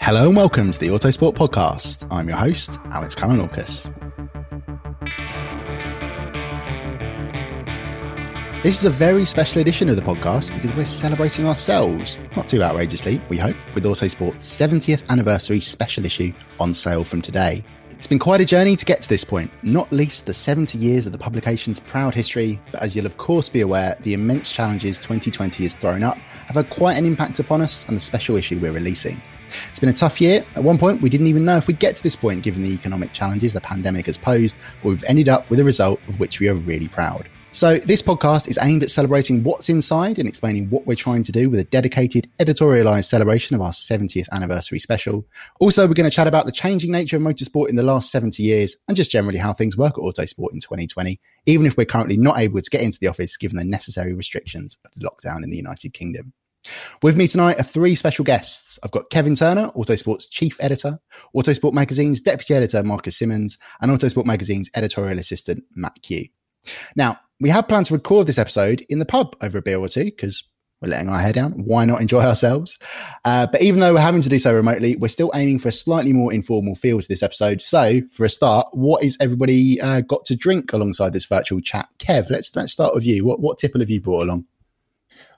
Hello and welcome to the Autosport Podcast. I'm your host, Alex Kalinauckas. This is a very special edition of the podcast because we're celebrating ourselves, not too outrageously, we hope, with Autosport's 70th anniversary special issue on sale from today. It's been quite a journey to get to this point, not least the 70 years of the publication's proud history, but as you'll of course be aware, the immense challenges 2020 has thrown up have had quite an impact upon us and the special issue we're releasing. It's been a tough year. At one point, we didn't even know if we'd get to this point given the economic challenges the pandemic has posed, but we've ended up with a result of which we are really proud. So, this podcast is aimed at celebrating what's inside and explaining what we're trying to do with a dedicated editorialized celebration of our 70th anniversary special. Also, we're going to chat about the changing nature of motorsport in the last 70 years and just generally how things work at Autosport in 2020, even if we're currently not able to get into the office given the necessary restrictions of the lockdown in the United Kingdom. With me tonight are three special guests. I've got Kevin Turner, Autosport's chief editor, Autosport Magazine's deputy editor, Marcus Simmons, and Autosport Magazine's editorial assistant, Matt Kew. Now, we have planned to record this episode in the pub over a beer or two because we're letting our hair down. Why not enjoy ourselves? Uh, but even though we're having to do so remotely, we're still aiming for a slightly more informal feel to this episode. So, for a start, what is everybody uh, got to drink alongside this virtual chat? Kev, let's let's start with you. What what tipple have you brought along?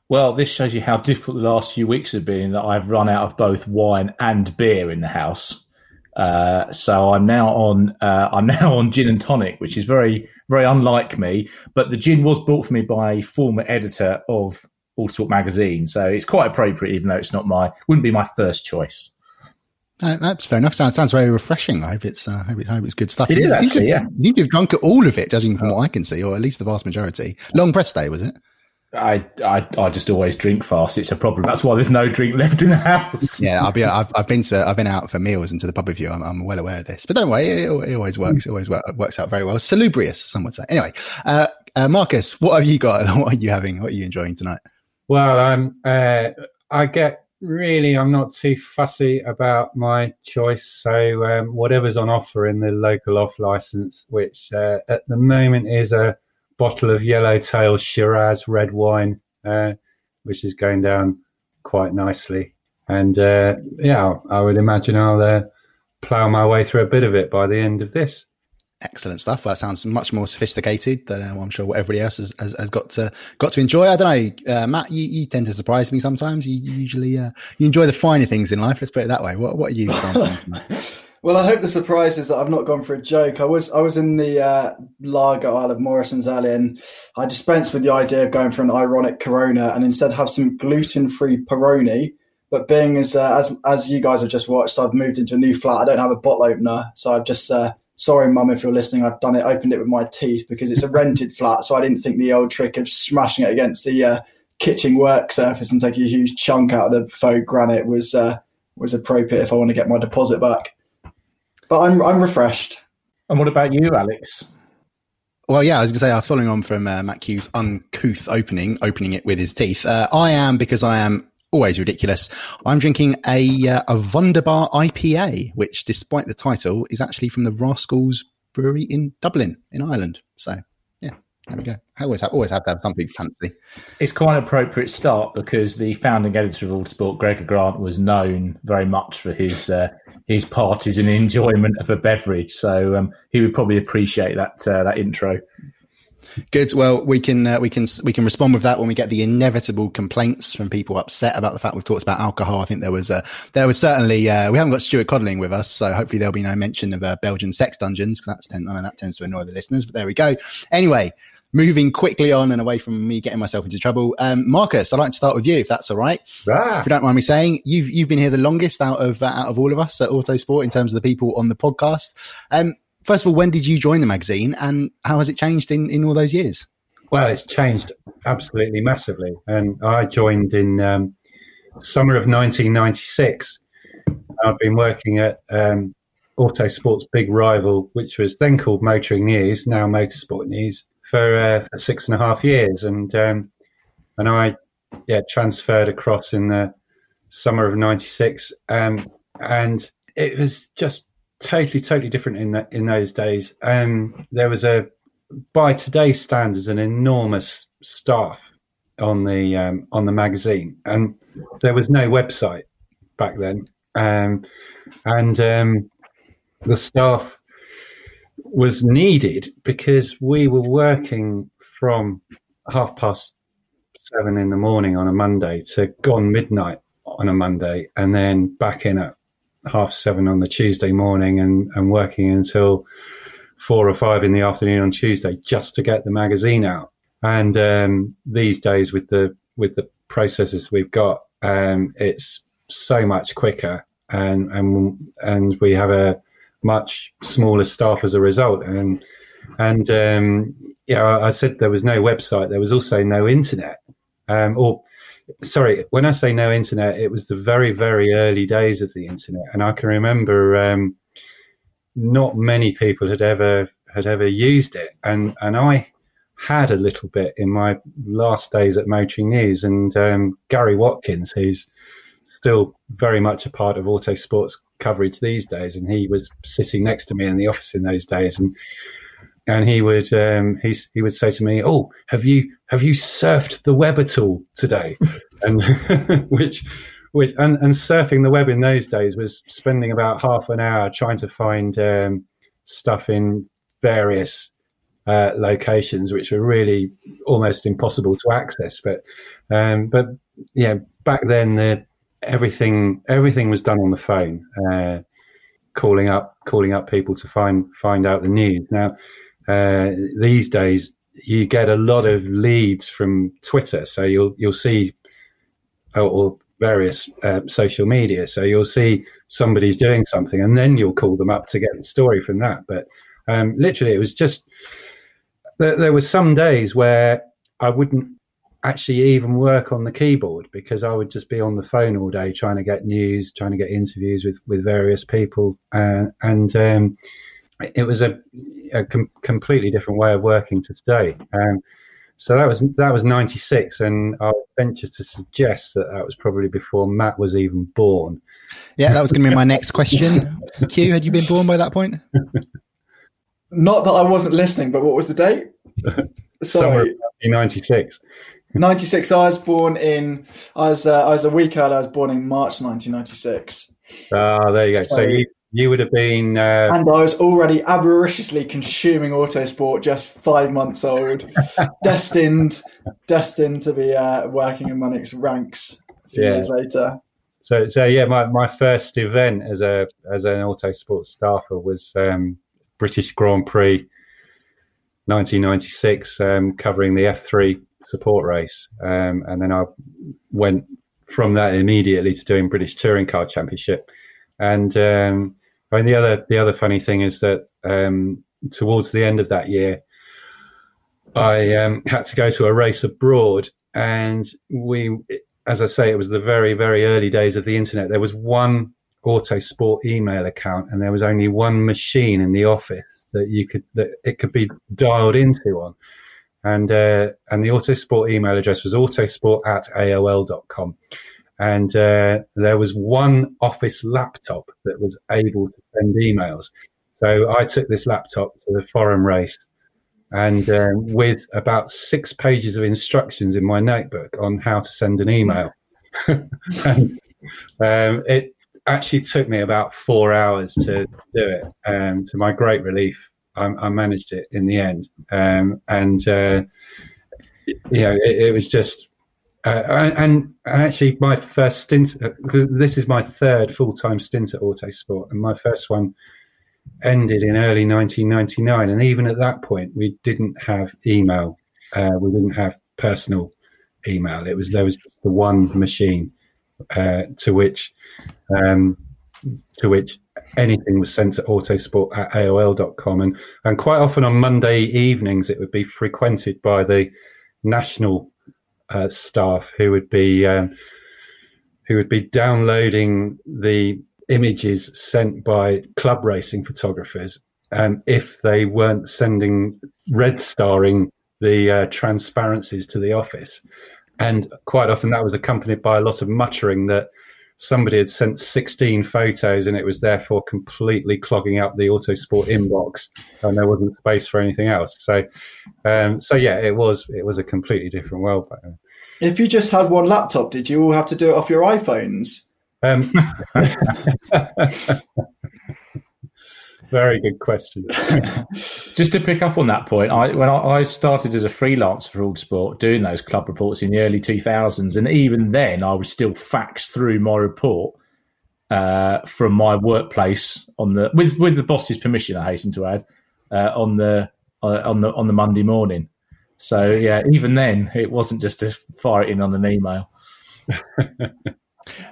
Well, this shows you how difficult the last few weeks have been. That I've run out of both wine and beer in the house. Uh, so I'm now on uh, I'm now on gin and tonic, which is very very unlike me. But the gin was bought for me by a former editor of Autosport magazine, so it's quite appropriate, even though it's not my wouldn't be my first choice. Uh, that's fair enough. Sounds, sounds very refreshing. I hope it's uh, hope, it, hope it's good stuff. It you is actually, to, yeah. You have drunk all of it, judging from what I can see, or at least the vast majority. Long press day, was it? I, I I just always drink fast. It's a problem. That's why there's no drink left in the house. Yeah, I'll be. I've, I've been to. I've been out for meals and to the pub with you. I'm, I'm well aware of this. But don't worry, it, it always works. It always work, works out very well. Salubrious, some would say. Anyway, uh, uh, Marcus, what have you got? and What are you having? What are you enjoying tonight? Well, um, uh, I get really. I'm not too fussy about my choice. So um, whatever's on offer in the local off license, which uh, at the moment is a bottle of Yellowtail Shiraz red wine, uh, which is going down quite nicely. And uh, yeah, I would imagine I'll uh, plough my way through a bit of it by the end of this. Excellent stuff. Well, that sounds much more sophisticated than um, I'm sure what everybody else has, has, has, got to got to enjoy. I don't know, uh, Matt. You, you tend to surprise me sometimes. You, you usually uh, you enjoy the finer things in life. Let's put it that way. What what are you? Well, I hope the surprise is that I've not gone for a joke. I was I was in the uh, lager aisle of Morrison's earlier, and I dispensed with the idea of going for an ironic Corona, and instead have some gluten free Peroni But being as uh, as as you guys have just watched, I've moved into a new flat. I don't have a bottle opener, so I've just uh, sorry, mum, if you're listening. I've done it, opened it with my teeth because it's a rented flat, so I didn't think the old trick of smashing it against the uh, kitchen work surface and taking a huge chunk out of the faux granite was uh, was appropriate if I want to get my deposit back. But I'm I'm refreshed. And what about you, Alex? Well, yeah, I was going to say, uh, following on from uh, Matt Kew's uncouth opening, opening it with his teeth, uh, I am, because I am always ridiculous, I'm drinking a, uh, a Wunderbar IPA, which, despite the title, is actually from the Rascals Brewery in Dublin, in Ireland. So, yeah, there we go. I always have, always have to have something fancy. It's quite an appropriate start because the founding editor of Autosport, Gregor Grant, was known very much for his uh, his parties and enjoyment of a beverage. So um, he would probably appreciate that uh, that intro. Good. Well, we can uh, we can we can respond with that when we get the inevitable complaints from people upset about the fact we've talked about alcohol. I think there was uh, there was certainly uh, we haven't got Stuart Codling with us, so hopefully there'll be no mention of uh, Belgian sex dungeons because that's ten, I mean, that tends to annoy the listeners. But there we go. Anyway, moving quickly on and away from me getting myself into trouble. Um, Marcus, I'd like to start with you, if that's all right. Ah. If you don't mind me saying, you've you've been here the longest out of uh, out of all of us at Autosport in terms of the people on the podcast. Um, first of all, when did you join the magazine, and how has it changed in in all those years? Well, it's changed absolutely massively, and I joined in um, summer of 1996. I've been working at um, Autosport's big rival, which was then called Motoring News, now Motorsport News, for, uh, for six and a half years, and um, and I yeah transferred across in the summer of '96, um, and it was just totally totally different in that in those days. Um, there was a by today's standards an enormous staff on the um, on the magazine, and there was no website back then, um, and um, the staff was needed because we were working from half past seven in the morning on a Monday to gone midnight on a Monday, and then back in at half seven on the Tuesday morning, and, and working until four or five in the afternoon on Tuesday just to get the magazine out. And um, these days, with the with the processes we've got, um, it's so much quicker, and and and we have a much smaller staff as a result. And and um, yeah, I said there was no website. There was also no internet. Um, or sorry, when I say no internet, it was the very very early days of the internet, and I can remember um, not many people had ever had ever used it, and and I had a little bit in my last days at Motoring News, and um, Gary Watkins, who's still very much a part of Autosport's coverage these days, and he was sitting next to me in the office in those days, and and he would um, he he would say to me, "Oh, have you have you surfed the web at all today?" and which which and, and surfing the web in those days was spending about half an hour trying to find um, stuff in various uh, locations, which were really almost impossible to access. But um, but yeah, back then the everything everything was done on the phone, uh, calling up calling up people to find find out the news. Now uh, these days you get a lot of leads from Twitter, so you'll you'll see or, or various uh, social media. So you'll see somebody's doing something, and then you'll call them up to get the story from that. But um, literally, it was just there, there was some days where I wouldn't actually even work on the keyboard because I would just be on the phone all day trying to get news, trying to get interviews with with various people, uh, and um, it was a, a com- completely different way of working to today. Um, so that was that was ninety six, and I venture to suggest that that was probably before Matt was even born. Yeah, that was going to be my next question. Kew, had you been born by that point? Not that I wasn't listening, but what was the date? Sorry, ninety six. 96 i was born in i was uh, i was a week early i was born in march 1996 ah there you go. So, so you, you would have been uh... and i was already avariciously consuming autosport just five months old destined destined to be uh, working in Manick's ranks a few yeah. years later. So so yeah my, my first event as a as an autosport staffer was um, british grand prix 1996 um, covering the f3 support race, um, and then I went from that immediately to doing British Touring Car Championship. And um, I mean, the other the other funny thing is that um, towards the end of that year, I um, had to go to a race abroad, and we, as I say, it was the very very early days of the internet. There was one Autosport email account, and there was only one machine in the office that you could that it could be dialed into on, and uh, and the Autosport email address was autosport at aol.com. And uh, there was one office laptop that was able to send emails. So I took this laptop to the forum race and um, with about six pages of instructions in my notebook on how to send an email. and, um, it actually took me about four hours to do it. Um, to my great relief, I, I, managed it in the end. Um, and, uh, you know, it, it was just uh, and, and, actually, my first stint, because this is my third full time stint at Autosport, and my first one ended in early 1999. And even at that point, we didn't have email, uh, we didn't have personal email. It was there was just the one machine uh, to which um, to which anything was sent to autosport at AOL.com. And, and quite often on Monday evenings, it would be frequented by the national uh, staff who would be um, who would be downloading the images sent by club racing photographers um, if they weren't sending red starring the uh, transparencies to the office. And quite often that was accompanied by a lot of muttering that somebody had sent 16 photos and it was therefore completely clogging up the autosport inbox and there wasn't space for anything else. So um, so yeah it was it was a completely different world back then. If you just had one laptop did you all have to do it off your iphones? Um, Very good question. Just to pick up on that point, I when I, I, started as a freelancer for Autosport doing those club reports in the early 2000s, and even then I was still fax through my report uh, from my workplace on the with with the boss's permission. I hasten to add uh, on the uh, on the on the Monday morning. So yeah, even then it wasn't just to fire it in on an email.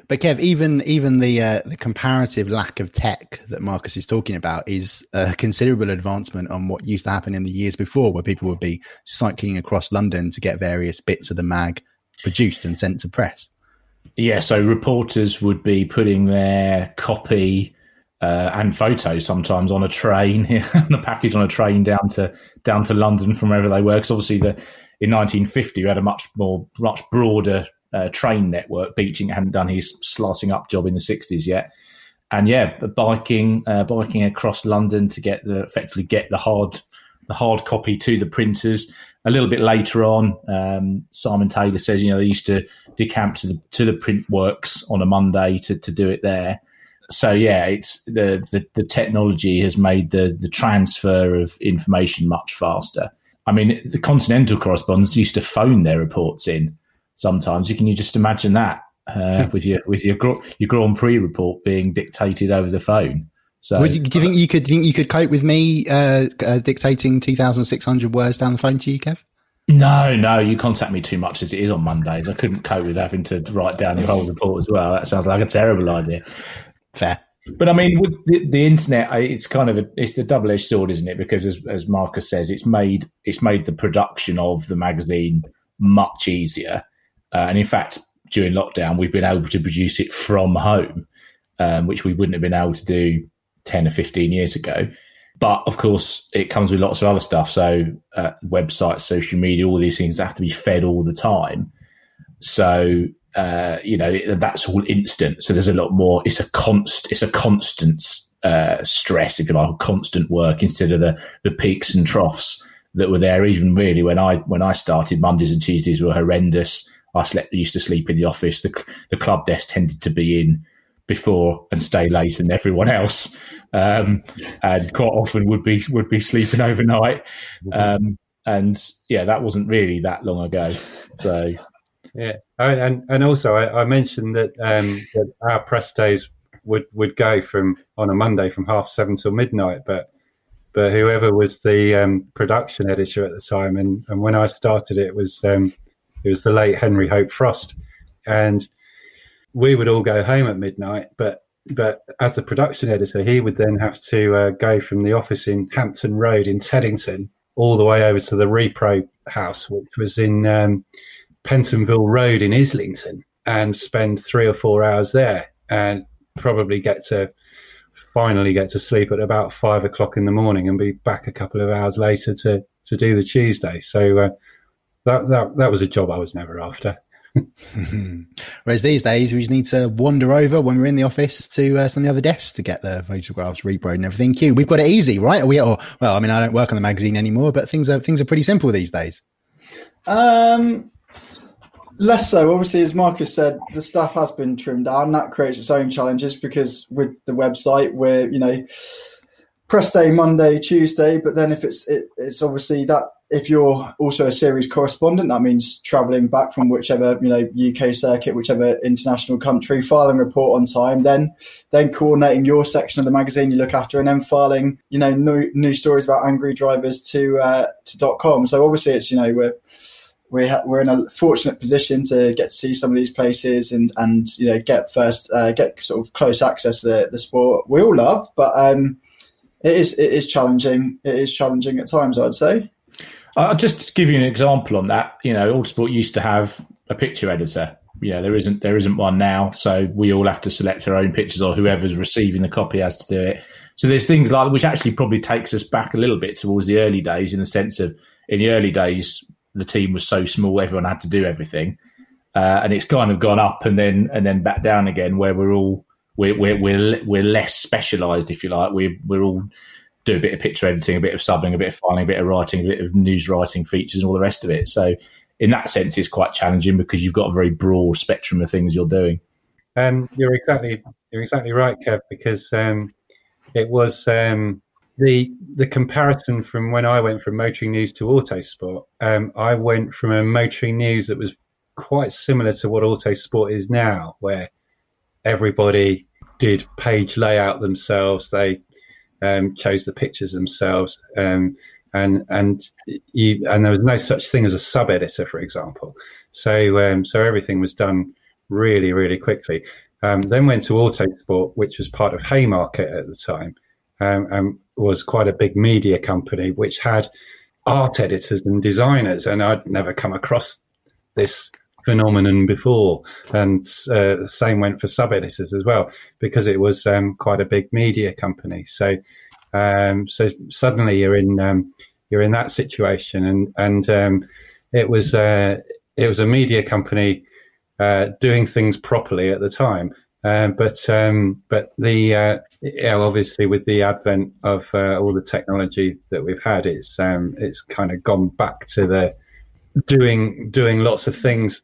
But Kev, even even the uh, the comparative lack of tech that Marcus is talking about is a considerable advancement on what used to happen in the years before, where people would be cycling across London to get various bits of the mag produced and sent to press. Yeah, so reporters would be putting their copy uh, and photos sometimes on a train, the package on a train down to down to London from wherever they were. Because obviously, the in 1950 we had a much more much broader uh, train network. Beeching hadn't done his slicing up job in the 60s yet. And yeah, biking, uh, biking across London to get the effectively get the hard, the hard copy to the printers. A little bit later on, um, Simon Taylor says, you know, they used to decamp to the to the print works on a Monday to, to do it there. So yeah, it's the, the, the technology has made the the transfer of information much faster. I mean, the Continental correspondents used to phone their reports in sometimes. You can you just imagine that uh, with your with your your Grand Prix report being dictated over the phone. So, you, do you think you could think you could cope with me uh, uh, dictating two thousand six hundred words down the phone to you, Kev? No, no, you contact me too much as it is on Mondays. I couldn't cope with having to write down your whole report as well. That sounds like a terrible idea. Fair. But I mean, with the, the internet, it's kind of a, it's the double edged sword, isn't it? Because as, as Marcus says, it's made it's made the production of the magazine much easier. Uh, and in fact, during lockdown, we've been able to produce it from home, um, which we wouldn't have been able to do 10 or 15 years ago. But of course, it comes with lots of other stuff. So, uh, websites, social media, all these things have to be fed all the time. So, uh, you know, that's all instant. So there's a lot more. It's a const. It's a constant uh, stress, if you like, constant work instead of the the peaks and troughs that were there. Even really when I when I started, Mondays and Tuesdays were horrendous. I slept, used to sleep in the office. The, the club desk tended to be in before and stay late than everyone else. Um, and quite often would be, would be sleeping overnight. Um, and yeah, that wasn't really that long ago. So, yeah. And, and also I, I mentioned that, um, that our press days would, would go from on a Monday from half seven till midnight, but but whoever was the um, production editor at the time, and, and when I started, it was um, it was the late Henry Hope Frost, and we would all go home at midnight, but but as the production editor, he would then have to uh, go from the office in Hampton Road in Teddington all the way over to the Repro house, which was in um, Pentonville Road in Islington, and spend three or four hours there, and probably get to finally get to sleep at about five o'clock in the morning and be back a couple of hours later to to do the Tuesday. So uh, that that that was a job I was never after. Whereas these days, we just need to wander over when we're in the office to uh, some of the other desks to get the photographs repro and everything. Kew, we've got it easy, right? Are we? Or, well, I mean, I don't work on the magazine anymore, but things are things are pretty simple these days. Um, less so. Obviously, as Marcus said, the staff has been trimmed down. That creates its own challenges because with the website, we're you know press day Monday, Tuesday, but then if it's it, it's obviously that if you're also a series correspondent, that means travelling back from whichever you know UK circuit, whichever international country, filing report on time, then then coordinating your section of the magazine you look after, and then filing you know new, new stories about angry drivers to uh, to .com. So obviously, it's you know we're we're we're in a fortunate position to get to see some of these places and and you know get first uh, get sort of close access to the, the sport we all love, but um, it is it is challenging. It is challenging at times, I'd say. I'll just give you an example on that. You know, Autosport used to have a picture editor. Yeah, there isn't there isn't one now, so we all have to select our own pictures, or whoever's receiving the copy has to do it. So there's things like which actually probably takes us back a little bit towards the early days, in the sense of in the early days the team was so small, everyone had to do everything, uh, and it's kind of gone up and then and then back down again, where we're all we're we're we're, we're less specialised, if you like. We're we're all do a bit of picture editing, a bit of subbing, a bit of filing, a bit of writing, a bit of news writing features, and all the rest of it. So, in that sense, it's quite challenging because you've got a very broad spectrum of things you're doing. Um, you're exactly you're exactly right, Kev, because um, it was um, the the comparison from when I went from motoring news to autosport. Um, I went from a motoring news that was quite similar to what autosport is now, where everybody did page layout themselves. They um, chose the pictures themselves, um, and and you and there was no such thing as a sub editor, for example. So um, so everything was done really really quickly. Um, then went to Autosport, which was part of Haymarket at the time, um, and was quite a big media company, which had art editors and designers, and I'd never come across this phenomenon before. And uh, same went for sub editors as well, because it was um, quite a big media company. So, um, so suddenly you're in um, you're in that situation, and and um, it was uh, it was a media company uh, doing things properly at the time. Uh, but um, but the uh, obviously with the advent of uh, all the technology that we've had, it's um, it's kind of gone back to the doing doing lots of things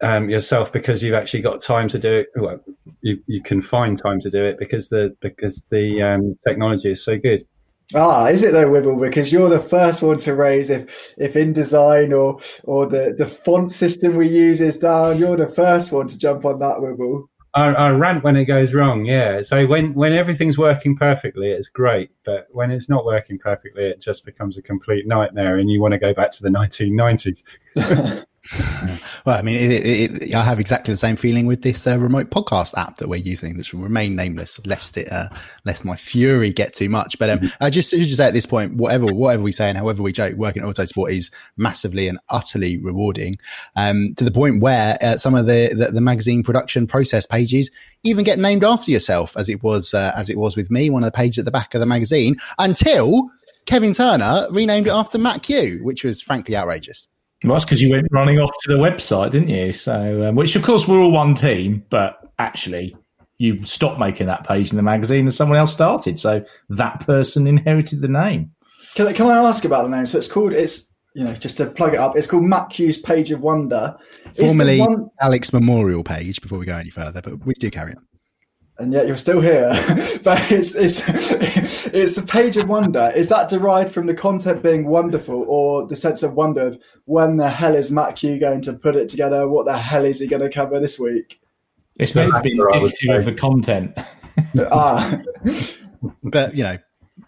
um, yourself because you've actually got time to do it. Well, you, you can find time to do it because the because the um, technology is so good. Ah, is it though, Wibble? Because you're the first one to raise if if InDesign or or the the font system we use is down. You're the first one to jump on that, Wibble. I, I rant when it goes wrong. Yeah. So when when everything's working perfectly, it's great. But when it's not working perfectly, it just becomes a complete nightmare, and you want to go back to the 1990s. well, I mean, it, it, it, I have exactly the same feeling with this uh, remote podcast app that we're using. This will remain nameless, lest it, uh, lest my fury get too much. But um, mm-hmm. I just, should just say at this point, whatever, whatever we say and however we joke, working at Autosport is massively and utterly rewarding. Um, to the point where uh, some of the, the, the magazine production process pages even get named after yourself, as it was uh, as it was with me, one of the pages at the back of the magazine, until Kevin Turner renamed it after Matt Kew, which was frankly outrageous. Well, that's because you went running off to the website, didn't you? So, um, which of course we're all one team, but actually you stopped making that page in the magazine and someone else started. So that person inherited the name. Can, can I ask about the name? So it's called, it's, you know, just to plug it up, it's called Matt Kew's Page of Wonder. Formerly one... Alex Memorial page before we go any further, but we do carry on and yet you're still here. but it's it's it's a page of wonder. Is that derived from the content being wonderful, or the sense of wonder of when the hell is Matt Kew going to put it together? What the hell is he going to cover this week? It's meant to be indicative of the content. ah, but you know.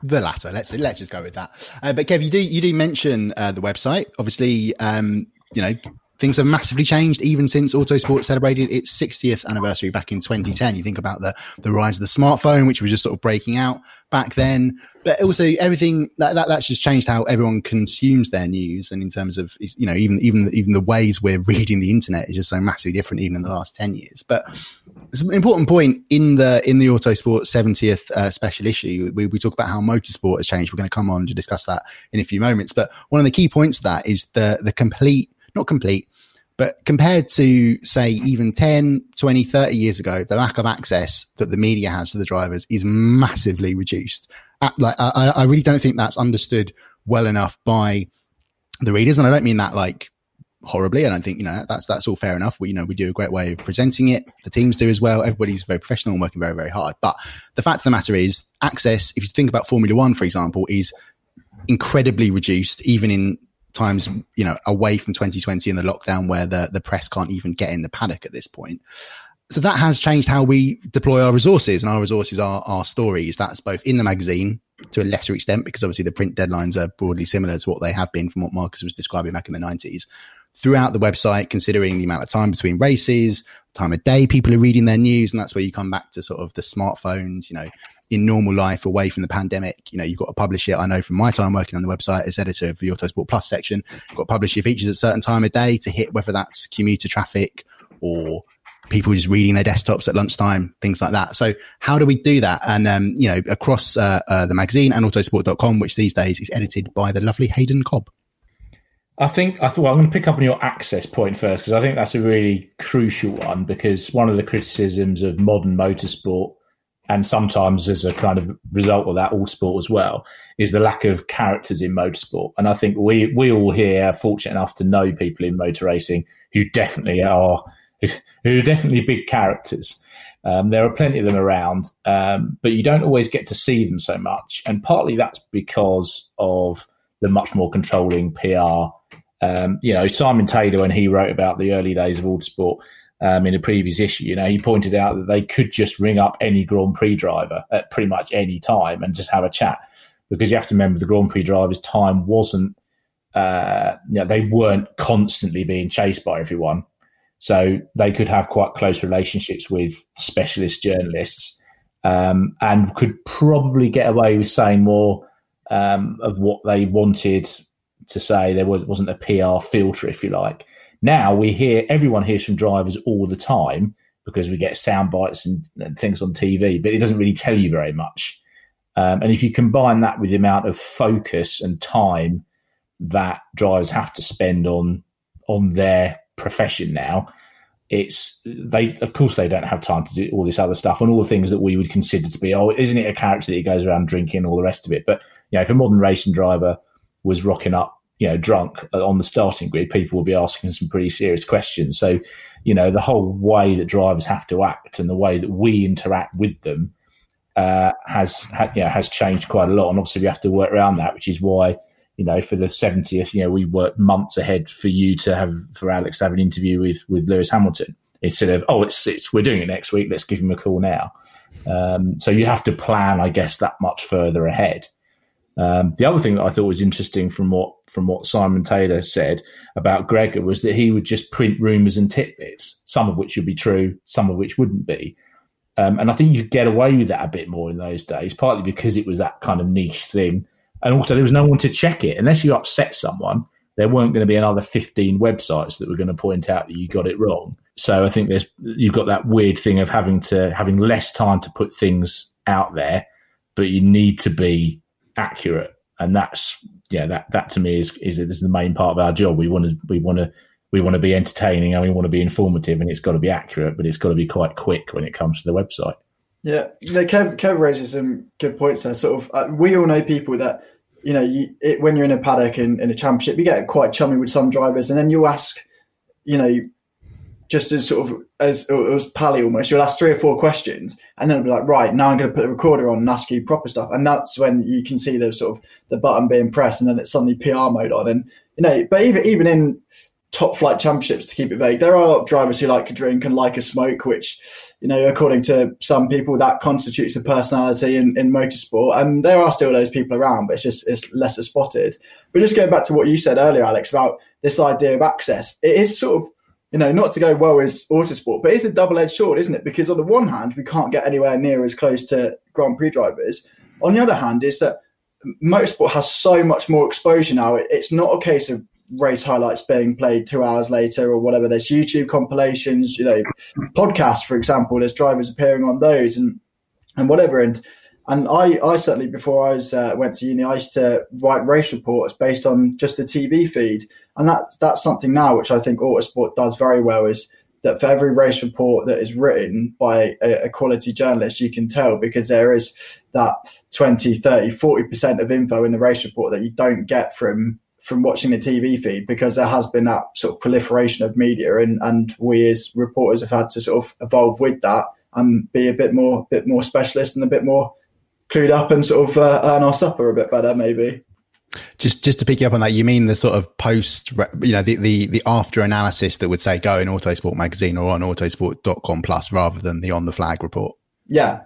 The latter. Let's let's just go with that. Uh, but Kev, you do you do mention uh, the website. Obviously, um, you know things have massively changed even since Autosport celebrated its 60th anniversary back in 2010. You think about the, the rise of the smartphone, which was just sort of breaking out back then, but also everything that, that that's just changed how everyone consumes their news. And in terms of, you know, even, even, even the ways we're reading the internet is just so massively different even in the last 10 years. But it's an important point in the, in the Autosport 70th uh, special issue. We, we talk about how motorsport has changed. We're going to come on to discuss that in a few moments. But one of the key points of that is the, the complete not complete, but compared to say even 10, 20, 30 years ago, the lack of access that the media has to the drivers is massively reduced. Uh, like, I, I really don't think that's understood well enough by the readers. And I don't mean that like horribly. I don't think, you know, that's, that's all fair enough. We, you know, we do a great way of presenting it. The teams do as well. Everybody's very professional and working very, very hard. But the fact of the matter is access, if you think about Formula One, for example, is incredibly reduced, even in times, you know, away from 2020 and the lockdown where the, the press can't even get in the paddock at this point. So that has changed how we deploy our resources and our resources are our stories. That's both in the magazine to a lesser extent, because obviously the print deadlines are broadly similar to what they have been from what Marcus was describing back in the nineties throughout the website, considering the amount of time between races, time of day people are reading their news. And that's where you come back to sort of the smartphones, you know, in normal life away from the pandemic, you know, you've got to publish it. I know from my time working on the website as editor of the Autosport Plus section, you've got to publish your features at a certain time of day to hit whether that's commuter traffic or people just reading their desktops at lunchtime, things like that. So how do we do that? And, um, you know, across uh, uh, the magazine and autosport.com, which these days is edited by the lovely Hayden Cobb. I think I thought well, I'm going to pick up on your access point first because I think that's a really crucial one because one of the criticisms of modern motorsport and sometimes as a kind of result of that, Autosport as well, is the lack of characters in motorsport. And I think we we all here are fortunate enough to know people in motor racing who definitely are who are definitely big characters. Um, there are plenty of them around, um, but you don't always get to see them so much. And partly that's because of the much more controlling PR. Um, you know, Simon Taylor, when he wrote about the early days of Autosport, um, in a previous issue. You know, he pointed out that they could just ring up any Grand Prix driver at pretty much any time and just have a chat. Because you have to remember the Grand Prix drivers' time wasn't, uh, you know, they weren't constantly being chased by everyone. So they could have quite close relationships with specialist journalists um, and could probably get away with saying more um, of what they wanted to say. There was, wasn't a PR filter, if you like. Now we hear everyone hears from drivers all the time because we get sound bites and, and things on TV, but it doesn't really tell you very much. Um, and if you combine that with the amount of focus and time that drivers have to spend on on their profession now, it's they of course they don't have time to do all this other stuff and all the things that we would consider to be oh isn't it a character that he goes around drinking all the rest of it but you know if a modern racing driver was rocking up you know, drunk on the starting grid, people will be asking some pretty serious questions. So, you know, the whole way that drivers have to act and the way that we interact with them uh, has, ha, you know, has changed quite a lot. And obviously, we have to work around that, which is why, you know, for the 70th, you know, we worked months ahead for you to have, for Alex to have an interview with, with Lewis Hamilton instead of, oh, it's, it's, we're doing it next week. Let's give him a call now. Um, so you have to plan, I guess, that much further ahead. Um, the other thing that I thought was interesting from what from what Simon Taylor said about Gregor was that he would just print rumours and tidbits, some of which would be true, some of which wouldn't be. Um, and I think you could get away with that a bit more in those days, partly because it was that kind of niche thing, and also there was no one to check it unless you upset someone. There weren't going to be another fifteen websites that were going to point out that you got it wrong. So I think there's you've got that weird thing of having to having less time to put things out there, but you need to be accurate, and that's yeah that that to me is is, is the main part of our job. We want to we want to we want to be entertaining and we want to be informative, and it's got to be accurate, but it's got to be quite quick when it comes to the website. Yeah, know, Kev, Kev raises some good points there. Sort of, uh, we all know people that you know, you, it, when you're in a paddock in, in a championship, you get quite chummy with some drivers, and then you ask, you know, just as sort of as it was pally almost. You'll ask three or four questions, and then it'll be like, right now I'm going to put the recorder on and ask you proper stuff, and that's when you can see the sort of the button being pressed, and then it's suddenly PR mode on, and you know. But even even in top flight championships, to keep it vague, there are drivers who like a drink and like a smoke, which you know, according to some people, that constitutes a personality in, in motorsport, and there are still those people around, but it's just it's lesser spotted. But just going back to what you said earlier, Alex, about this idea of access. It is sort of you know, not to go well as autosport, but it's a double edged sword, isn't it? Because on the one hand, we can't get anywhere near as close to Grand Prix drivers. On the other hand, is that motorsport has so much more exposure now. It's not a case of race highlights being played two hours later or whatever. There's YouTube compilations, you know, podcasts, for example. There's drivers appearing on those and and whatever. And and I, I certainly before I was uh, went to uni, I used to write race reports based on just the TV feed, and that's that's something now which I think Autosport does very well. Is that for every race report that is written by a, a, quality journalist, you can tell because there is that 20, 30, 40% of info in the race report that you don't get from from watching the TV feed because there has been that sort of proliferation of media and, and we as reporters have had to sort of evolve with that and be a bit more bit more specialist and a bit more clued up and sort of uh, earn our supper a bit better maybe. Just just to pick you up on that, you mean the sort of post, you know, the, the, the after analysis that would say go in Autosport magazine or on autosport.com plus rather than the on the flag report? Yeah,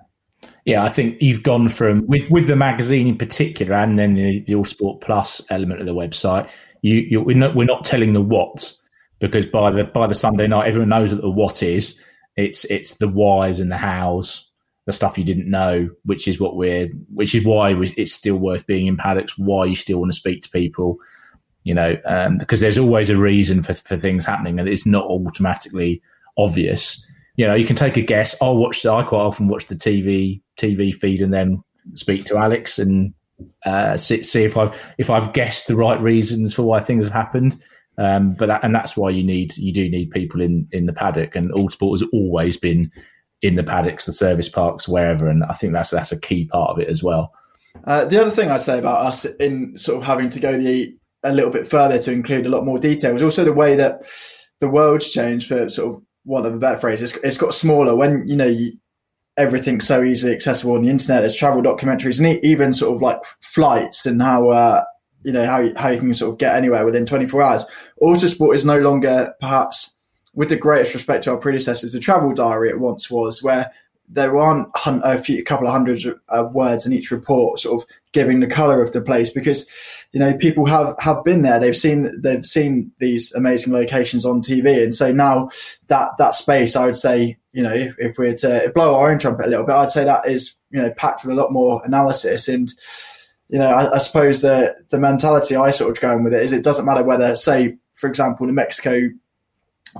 yeah, I think you've gone from with with the magazine in particular, and then the, the Autosport Plus element of the website. You, you we're not we're not telling the what because by the by the Sunday night, everyone knows what the what is. It's it's the whys and the hows, the stuff you didn't know, which is what we're which is why it's still worth being in paddocks. Why you still want to speak to people, you know, um, because there's always a reason for for things happening, and it's not automatically obvious you know, you can take a guess. I'll watch. I quite often watch the TV TV feed and then speak to Alex and uh, see, see, if I've if I've guessed the right reasons for why things have happened. Um, but that, and that's why you need you do need people in in the paddock. And Autosport has always been in the paddocks, the service parks, wherever. And I think that's that's a key part of it as well. Uh, the other thing I'd say about us in sort of having to go the a little bit further to include a lot more detail was also the way that the world's changed for sort of want of a better phrase, it's, it's got smaller when you know you, everything's so easily accessible on the internet. There's travel documentaries and even sort of like flights and how uh, you know how how you can sort of get anywhere within 24 hours. Autosport is no longer perhaps, with the greatest respect to our predecessors, the travel diary it once was, where there aren't a few, a couple of hundred of words in each report, sort of giving the color of the place, because you know people have have been there. They've seen they've seen these amazing locations on TV, and so now that that space, I would say, you know, if, if we're to blow our own trumpet a little bit, I'd say that is you know packed with a lot more analysis and. You know, I, I suppose the the mentality I sort of going with it is it doesn't matter whether, say, for example, New Mexico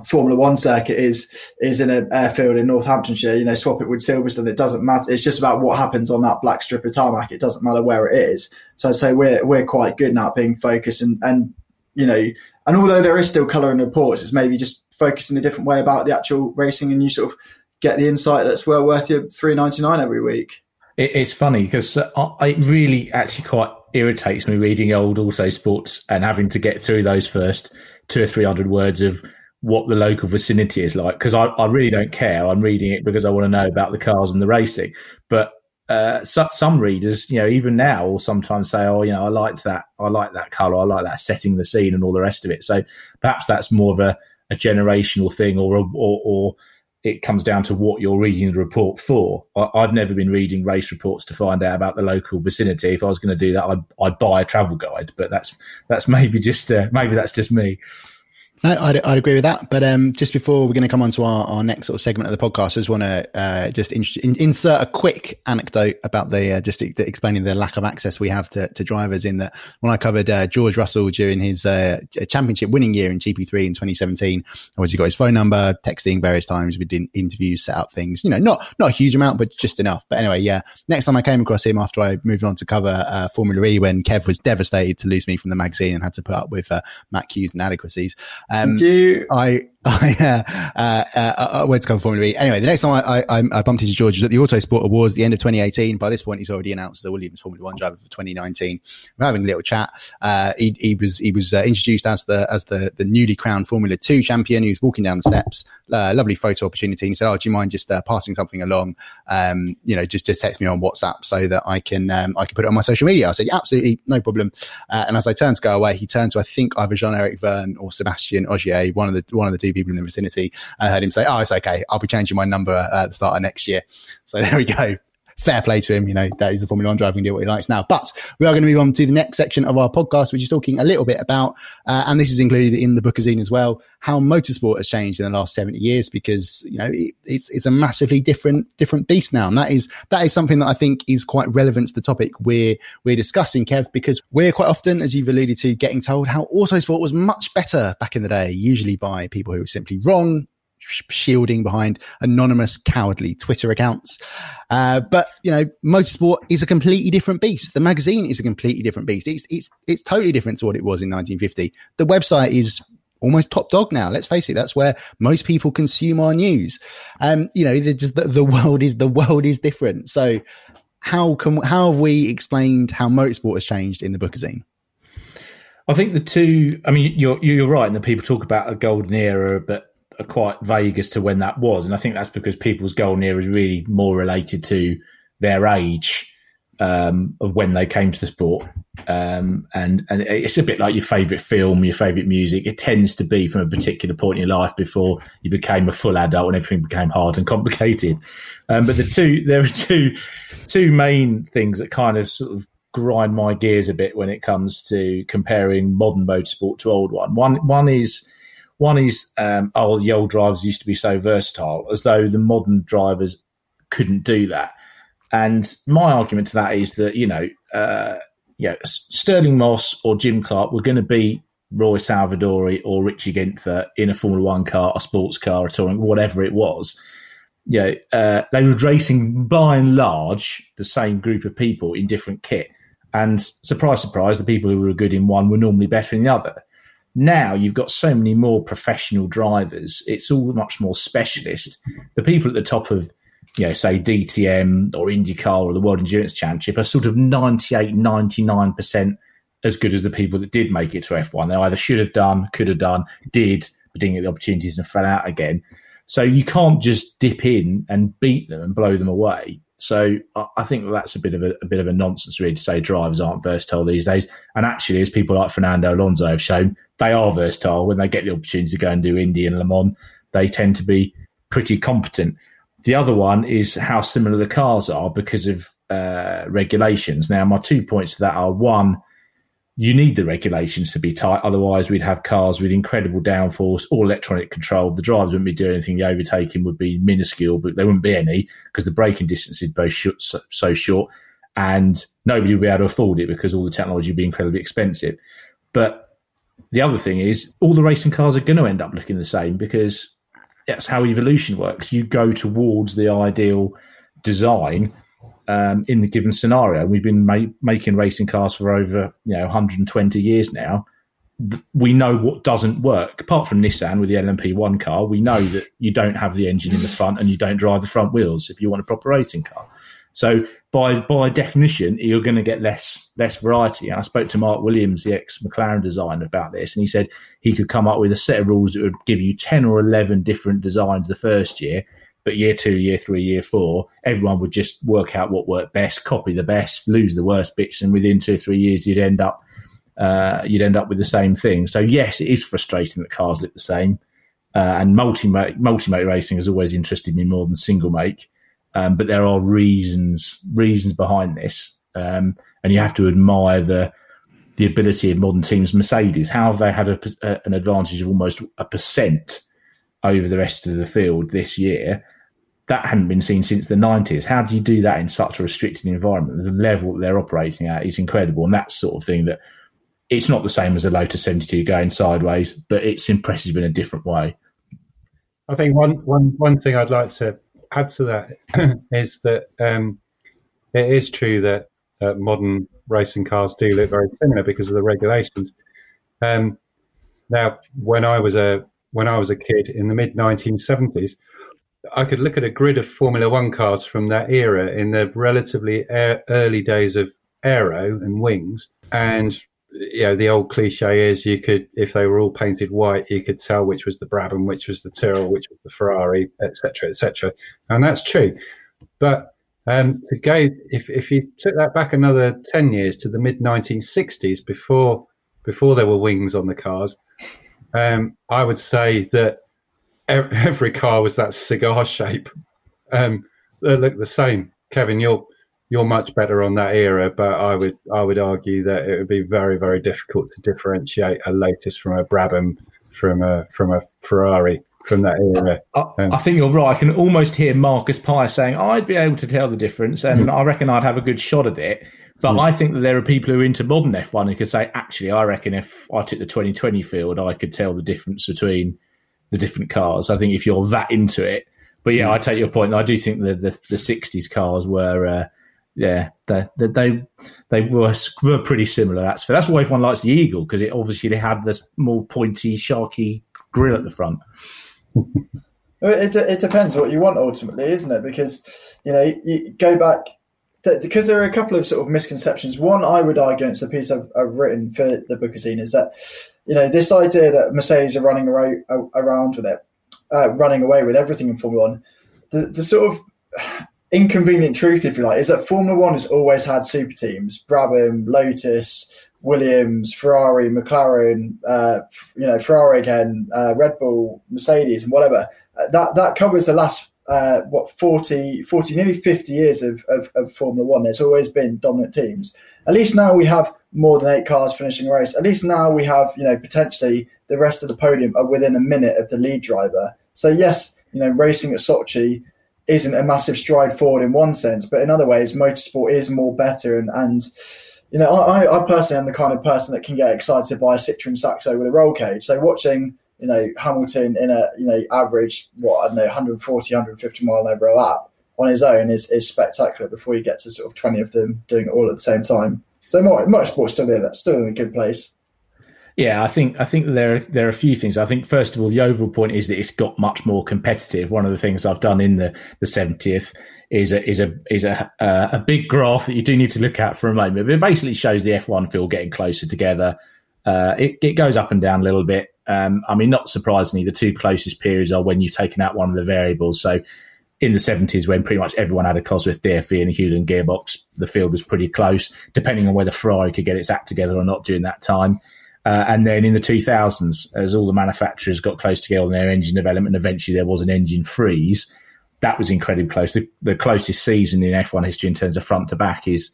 Formula One circuit is is in an airfield in Northamptonshire. You know, swap it with Silverstone. It doesn't matter. It's just about what happens on that black strip of tarmac. It doesn't matter where it is. So I'd say we're we're quite good now at being focused and and you know, and although there is still colour in the reports, it's maybe just focusing a different way about the actual racing, and you sort of get the insight that's well worth your three ninety nine every week. it's funny because uh, it really actually quite irritates me reading old Autosports and having to get through those first two or three hundred words of what the local vicinity is like because I, I really don't care. I'm reading it because I want to know about the cars and the racing. But uh, so, some readers, you know, even now, will sometimes say, "Oh, you know, I liked that. I like that color. I like that setting the scene and all the rest of it." So perhaps that's more of a, a generational thing, or, or, or it comes down to what you're reading the report for. I, have never been reading race reports to find out about the local vicinity. If I was going to do that, I'd, I'd buy a travel guide. But that's that's maybe just uh, maybe that's just me. No, I'd, I'd agree with that. But um, just before we're going to come on to our, our next sort of segment of the podcast, I just want to uh, just in, in, insert a quick anecdote about the uh, just explaining the lack of access we have to, to drivers. In that, when I covered uh, George Russell during his uh, championship winning year in GP3 in 2017, obviously got his phone number, texting various times. We did interviews, set up things. You know, not not a huge amount, but just enough. But anyway, yeah. Next time I came across him after I moved on to cover uh, Formula E, when Kev was devastated to lose me from the magazine and had to put up with uh, Matt Kew's inadequacies. Um, Thank you. I I uh, uh, uh, went to cover Formula E. Anyway, the next time I, I, I bumped into George was at the Autosport Awards, the end of 2018. By this point, he's already announced the Williams Formula One driver for 2019. We're having a little chat. Uh, he, he, was he was uh, introduced as the as the the newly crowned Formula Two champion. He was walking down the steps. Uh, lovely photo opportunity. He said, "Oh, do you mind just passing something along? Um, you know, just just text me on WhatsApp so that I can um, I can put it on my social media." I said, yeah, "Absolutely, no problem." and as I turned to go away, he turned to I think either Jean Eric Vergne or Sebastien Ogier, one of the one of the two people in the vicinity. I heard him say, "Oh, it's okay. I'll be changing my number uh, at the start of next year." So there we go. Fair play to him. You know, that is a Formula One driver can do what he likes now. But we are going to move on to the next section of our podcast, which is talking a little bit about, uh, and this is included in the Bookazine as well, how motorsport has changed in the last 70 years because, you know, it, it's, it's a massively different, different beast now. And that is, that is something that I think is quite relevant to the topic we're, we're discussing, Kev, because we're quite often, as you've alluded to, getting told how autosport was much better back in the day, usually by people who were simply wrong, shielding behind anonymous, cowardly Twitter accounts. Uh, but you know, motorsport is a completely different beast. The magazine is a completely different beast. It's it's it's totally different to what it was in 1950. The website is almost top dog now. Let's face it. That's where most people consume our news. Um, you know, just the, the world is the world is different. So how can how have we explained how motorsport has changed in the bookazine? I think the two. I mean, you're you're right, and the people talk about a golden era, but are quite vague as to when that was, and I think that's because people's golden era is really more related to their age um, of when they came to the sport, um, and and it's a bit like your favourite film, your favourite music. It tends to be from a particular point in your life before you became a full adult and everything became hard and complicated. Um, but the two there are two two main things that kind of sort of grind my gears a bit when it comes to comparing modern motorsport to old one. One one is one is, um, oh, the old drivers used to be so versatile, as though the modern drivers couldn't do that. And my argument to that is that you know, uh, yeah, Stirling Moss or Jim Clark were going to be Roy Salvadori or Richie Ginther in a Formula One car, a sports car, a touring, whatever it was. Yeah, uh, they were racing by and large the same group of people in different kit. And surprise, surprise, the people who were good in one were normally better in the other. Now you've got so many more professional drivers. It's all much more specialist. The people at the top of, you know, say DTM or IndyCar or the World Endurance Championship are sort of 98, 99% as good as the people that did make it to F1. They either should have done, could have done, did, but didn't get the opportunities and fell out again. So you can't just dip in and beat them and blow them away. So I think that's a bit of a, a, bit of a nonsense, really, to say drivers aren't versatile these days. And actually, as people like Fernando Alonso have shown, they are versatile. When they get the opportunity to go and do Indy and Le Mans, they tend to be pretty competent. The other one is how similar the cars are because of uh, regulations. Now, my two points to that are one, you need the regulations to be tight. Otherwise, we'd have cars with incredible downforce, all electronic control. The drivers wouldn't be doing anything. The overtaking would be minuscule, but there wouldn't be any because the braking distance is both so, short, and nobody would be able to afford it because all the technology would be incredibly expensive. But the other thing is, all the racing cars are going to end up looking the same because that's how evolution works. You go towards the ideal design um, in the given scenario. We've been ma- making racing cars for over you know 120 years now. We know what doesn't work. Apart from Nissan with the LMP1 car, we know that you don't have the engine in the front and you don't drive the front wheels if you want a proper racing car. So by by definition, you're going to get less less variety. And I spoke to Mark Williams, the ex McLaren designer, about this, and he said he could come up with a set of rules that would give you ten or eleven different designs the first year, but year two, year three, year four, everyone would just work out what worked best, copy the best, lose the worst bits, and within two or three years, you'd end up uh, you'd end up with the same thing. So yes, it is frustrating that cars look the same. Uh, and multi multi make racing has always interested me more than single make. Um, but there are reasons reasons behind this, um, and you have to admire the the ability of modern teams. Mercedes, how have they had a, a, an advantage of almost a percent over the rest of the field this year? That hadn't been seen since the nineties. How do you do that in such a restricted environment? The level that they're operating at is incredible, and that's sort of thing that it's not the same as a Lotus 72 going sideways, but it's impressive in a different way. I think one one one thing I'd like to add to that is that um, it is true that uh, modern racing cars do look very similar because of the regulations. Um, now, when I was a when I was a kid in the mid 1970s, I could look at a grid of Formula One cars from that era in the relatively early days of aero and wings, and you know the old cliche is you could if they were all painted white you could tell which was the Brabham which was the Tyrrell which was the Ferrari etc etc and that's true. But um, to go if, if you took that back another 10 years to the mid 1960s before before there were wings on the cars um, I would say that every car was that cigar shape. Um, they looked the same. Kevin, you're you're much better on that era, but I would I would argue that it would be very very difficult to differentiate a Lotus from a Brabham from a from a Ferrari from that era. I, um, I, think you're right. I can almost hear Marcus Pye saying, "I'd be able to tell the difference, and I reckon I'd have a good shot at it." But mm. I think that there are people who are into modern F1 who could say, "Actually, I reckon if I took the 2020 field, I could tell the difference between the different cars." I think if you're that into it, but yeah, mm. I take your point. I do think that the the 60s cars were. Uh, yeah, they they they were were pretty similar. That's that's why everyone likes the Eagle because it obviously had this more pointy, sharky grill at the front. it it depends what you want ultimately, isn't it? Because you know you go back because there are a couple of sort of misconceptions. One, I would argue, it's a piece I've, I've written for the bookazine, is that you know this idea that Mercedes are running around, around with it, uh, running away with everything in Formula One. The the sort of inconvenient truth, if you like, is that Formula One has always had super teams: Brabham, Lotus, Williams, Ferrari, McLaren, uh, you know, Ferrari again, uh, Red Bull, Mercedes, and whatever. Uh, that that covers the last uh, what 40, 40, nearly fifty years of, of, of Formula One. There's always been dominant teams. At least now we have more than eight cars finishing a race. At least now we have, you know, potentially the rest of the podium are within a minute of the lead driver. So yes, you know, racing at Sochi isn't a massive stride forward in one sense, but in other ways, motorsport is more better. And, and you know, I, I personally am the kind of person that can get excited by a Citroen Saxo with a roll cage. So watching, you know, Hamilton in a, you know, average, what, I don't know, 140, 150 mile over a lap on his own is, is spectacular before you get to sort of 20 of them doing it all at the same time. So motorsport's still in, still in a good place. Yeah, I think I think there there are a few things. I think first of all, the overall point is that it's got much more competitive. One of the things I've done in the the seventieth is a is a is a uh, a big graph that you do need to look at for a moment. But it basically shows the F one field getting closer together. Uh, it it goes up and down a little bit. Um, I mean, not surprisingly, the two closest periods are when you've taken out one of the variables. So in the 70s when pretty much everyone had a Cosworth DFV and a Hewland gearbox, the field was pretty close, depending on whether Ferrari could get its act together or not during that time. Uh, and then in the 2000s, as all the manufacturers got close together in their engine development, eventually there was an engine freeze. That was incredibly close. The, the closest season in F1 history in terms of front to back is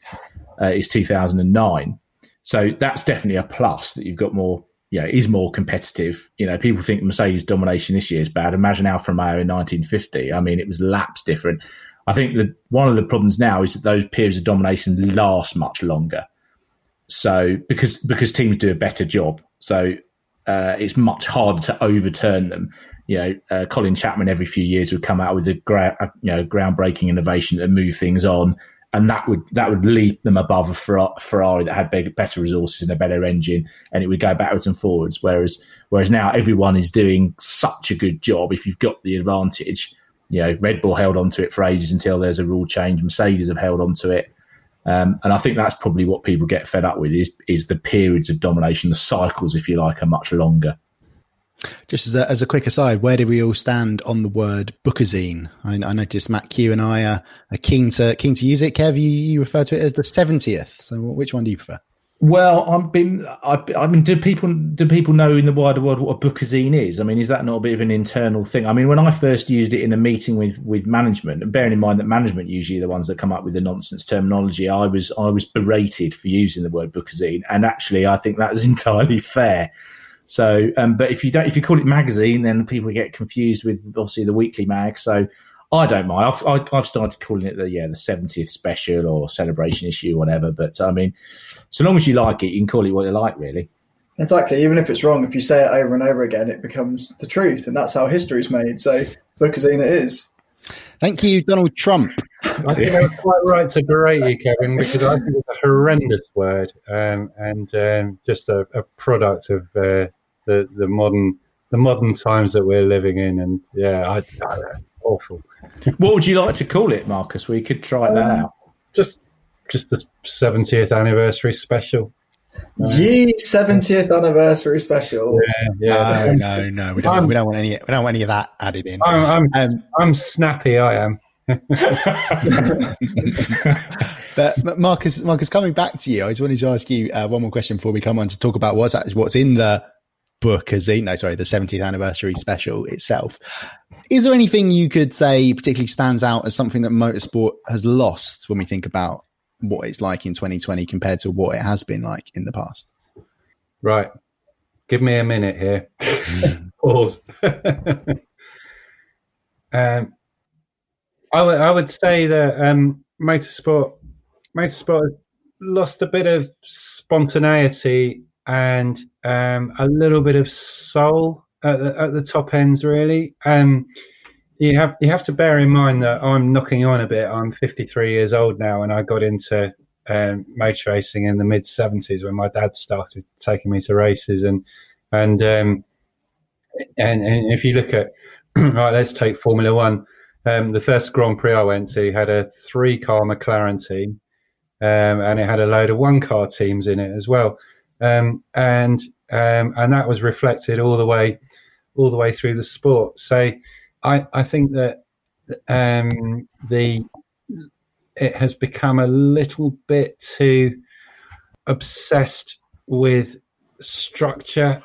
uh, is 2009. So that's definitely a plus that you've got more. You know, is more competitive. You know, people think Mercedes domination this year is bad. Imagine Alfa Romeo in 1950. I mean, it was laps different. I think that one of the problems now is that those periods of domination last much longer. So because because teams do a better job, so uh, it's much harder to overturn them. You know, uh, Colin Chapman every few years would come out with a, gra- you know groundbreaking innovation that move things on, and that would that would leap them above a Ferrari that had big, better resources and a better engine, and it would go backwards and forwards. Whereas whereas now everyone is doing such a good job. If you've got the advantage, you know, Red Bull held on to it for ages until there's a rule change. Mercedes have held on to it. Um, and I think that's probably what people get fed up with is is the periods of domination, the cycles, if you like, are much longer. Just as a, as a quick aside, where do we all stand on the word bookazine? I, I noticed Matt Kew and I are, are, keen to keen to use it. Kev, you, you refer to it as the seventieth. So, which one do you prefer? Well, I've been. I, I, mean, do people do people know in the wider world what a bookazine is? I mean, is that not a bit of an internal thing? I mean, when I first used it in a meeting with with management, and bearing in mind that management usually are the ones that come up with the nonsense terminology, I was I was berated for using the word bookazine, and actually, I think that was entirely fair. So, um, but if you don't, if you call it magazine, then people get confused with obviously the weekly mag. So, I don't mind. I've I've started calling it the yeah the seventieth special or celebration issue, whatever. But I mean so long as you like it, you can call it what you like, really. Exactly. Even if it's wrong, if you say it over and over again, it becomes the truth, and that's how history is made. So, bookazine it is. Thank you, Donald Trump. I think I'm quite right to berate you, Kevin, because I think it's a horrendous word um, and um, just a, a, product of uh, the the modern the modern times that we're living in. And yeah, I, I, awful. What would you like to call it, Marcus? We could try um, that out. Just just the 70th anniversary special. Ye 70th anniversary special. Yeah, yeah. No, no, no. We don't, we don't want any. We don't want any of that added in. I'm, I'm, um, I'm snappy. I am. but Marcus, Marcus, coming back to you, I just wanted to ask you uh, one more question before we come on to talk about what's actually what's in the book as no, sorry, the 70th anniversary special itself. Is there anything you could say particularly stands out as something that motorsport has lost when we think about what it's like in 2020 compared to what it has been like in the past? Right. Give me a minute here. Pause. um, I would would say that um, motorsport motorsport lost a bit of spontaneity and um, a little bit of soul at the, at the top ends. Really, um, you have you have to bear in mind that I'm knocking on a bit. I'm 53 years old now, and I got into um, motor racing in the mid 70s when my dad started taking me to races, and and um, and, and if you look at right, let's take Formula One. Um, the first Grand Prix I went to had a three car McLaren team, um, and it had a load of one car teams in it as well. Um, and um, and that was reflected all the way all the way through the sport. So I, I think that um, the it has become a little bit too obsessed with structure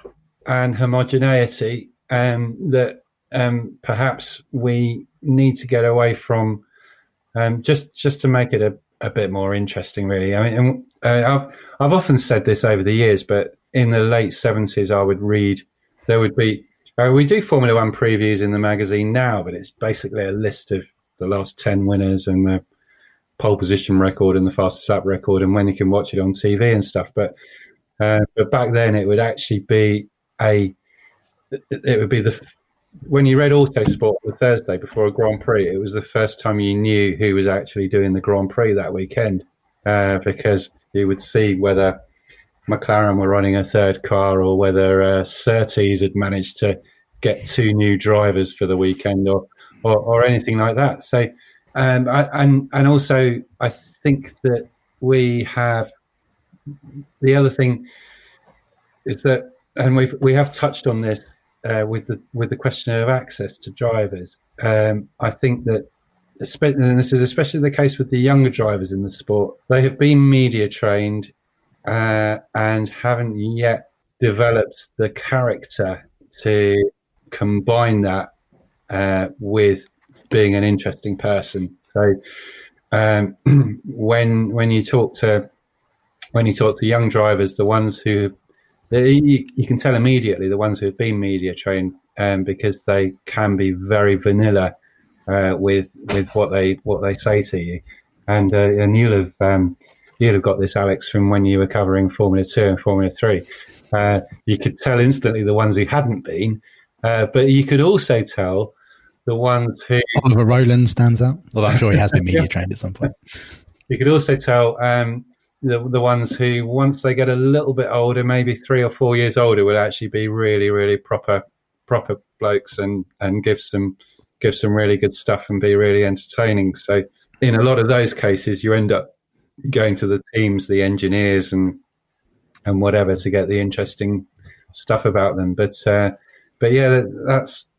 and homogeneity um, that um, perhaps we need to get away from um, just just to make it a, a bit more interesting really I mean uh, I've I've often said this over the years but in the late 70s I would read there would be uh, we do Formula One previews in the magazine now but it's basically a list of the last 10 winners and the pole position record and the fastest lap record and when you can watch it on TV and stuff. But uh, but back then it would actually be a it would be the when you read Autosport the Thursday before a Grand Prix, it was the first time you knew who was actually doing the Grand Prix that weekend uh, because you would see whether McLaren were running a third car or whether uh, Surtees had managed to get two new drivers for the weekend or or, or anything like that. So, um, I, and and also I think that we have the other thing is that, and we we have touched on this uh, with the with the question of access to drivers. Um, I think that, and this is especially the case with the younger drivers in the sport, they have been media trained uh, and haven't yet developed the character to combine that uh, with being an interesting person. So um, when when you talk to when you talk to young drivers, the ones who you, you can tell immediately the ones who have been media trained um, because they can be very vanilla uh, with with what they what they say to you, and uh, and you'll have um, you'll have got this, Alex, from when you were covering Formula Two and Formula Three. Uh, you could tell instantly the ones who hadn't been, uh, but you could also tell the ones who Oliver Rowland stands out. Although I'm sure he has been media trained at some point. You could also tell um, the the ones who once they get a little bit older, maybe three or four years older, would actually be really really proper proper blokes and and give some give some really good stuff and be really entertaining. So in a lot of those cases, you end up going to the teams, the engineers, and and whatever to get the interesting stuff about them. But uh, but yeah, that's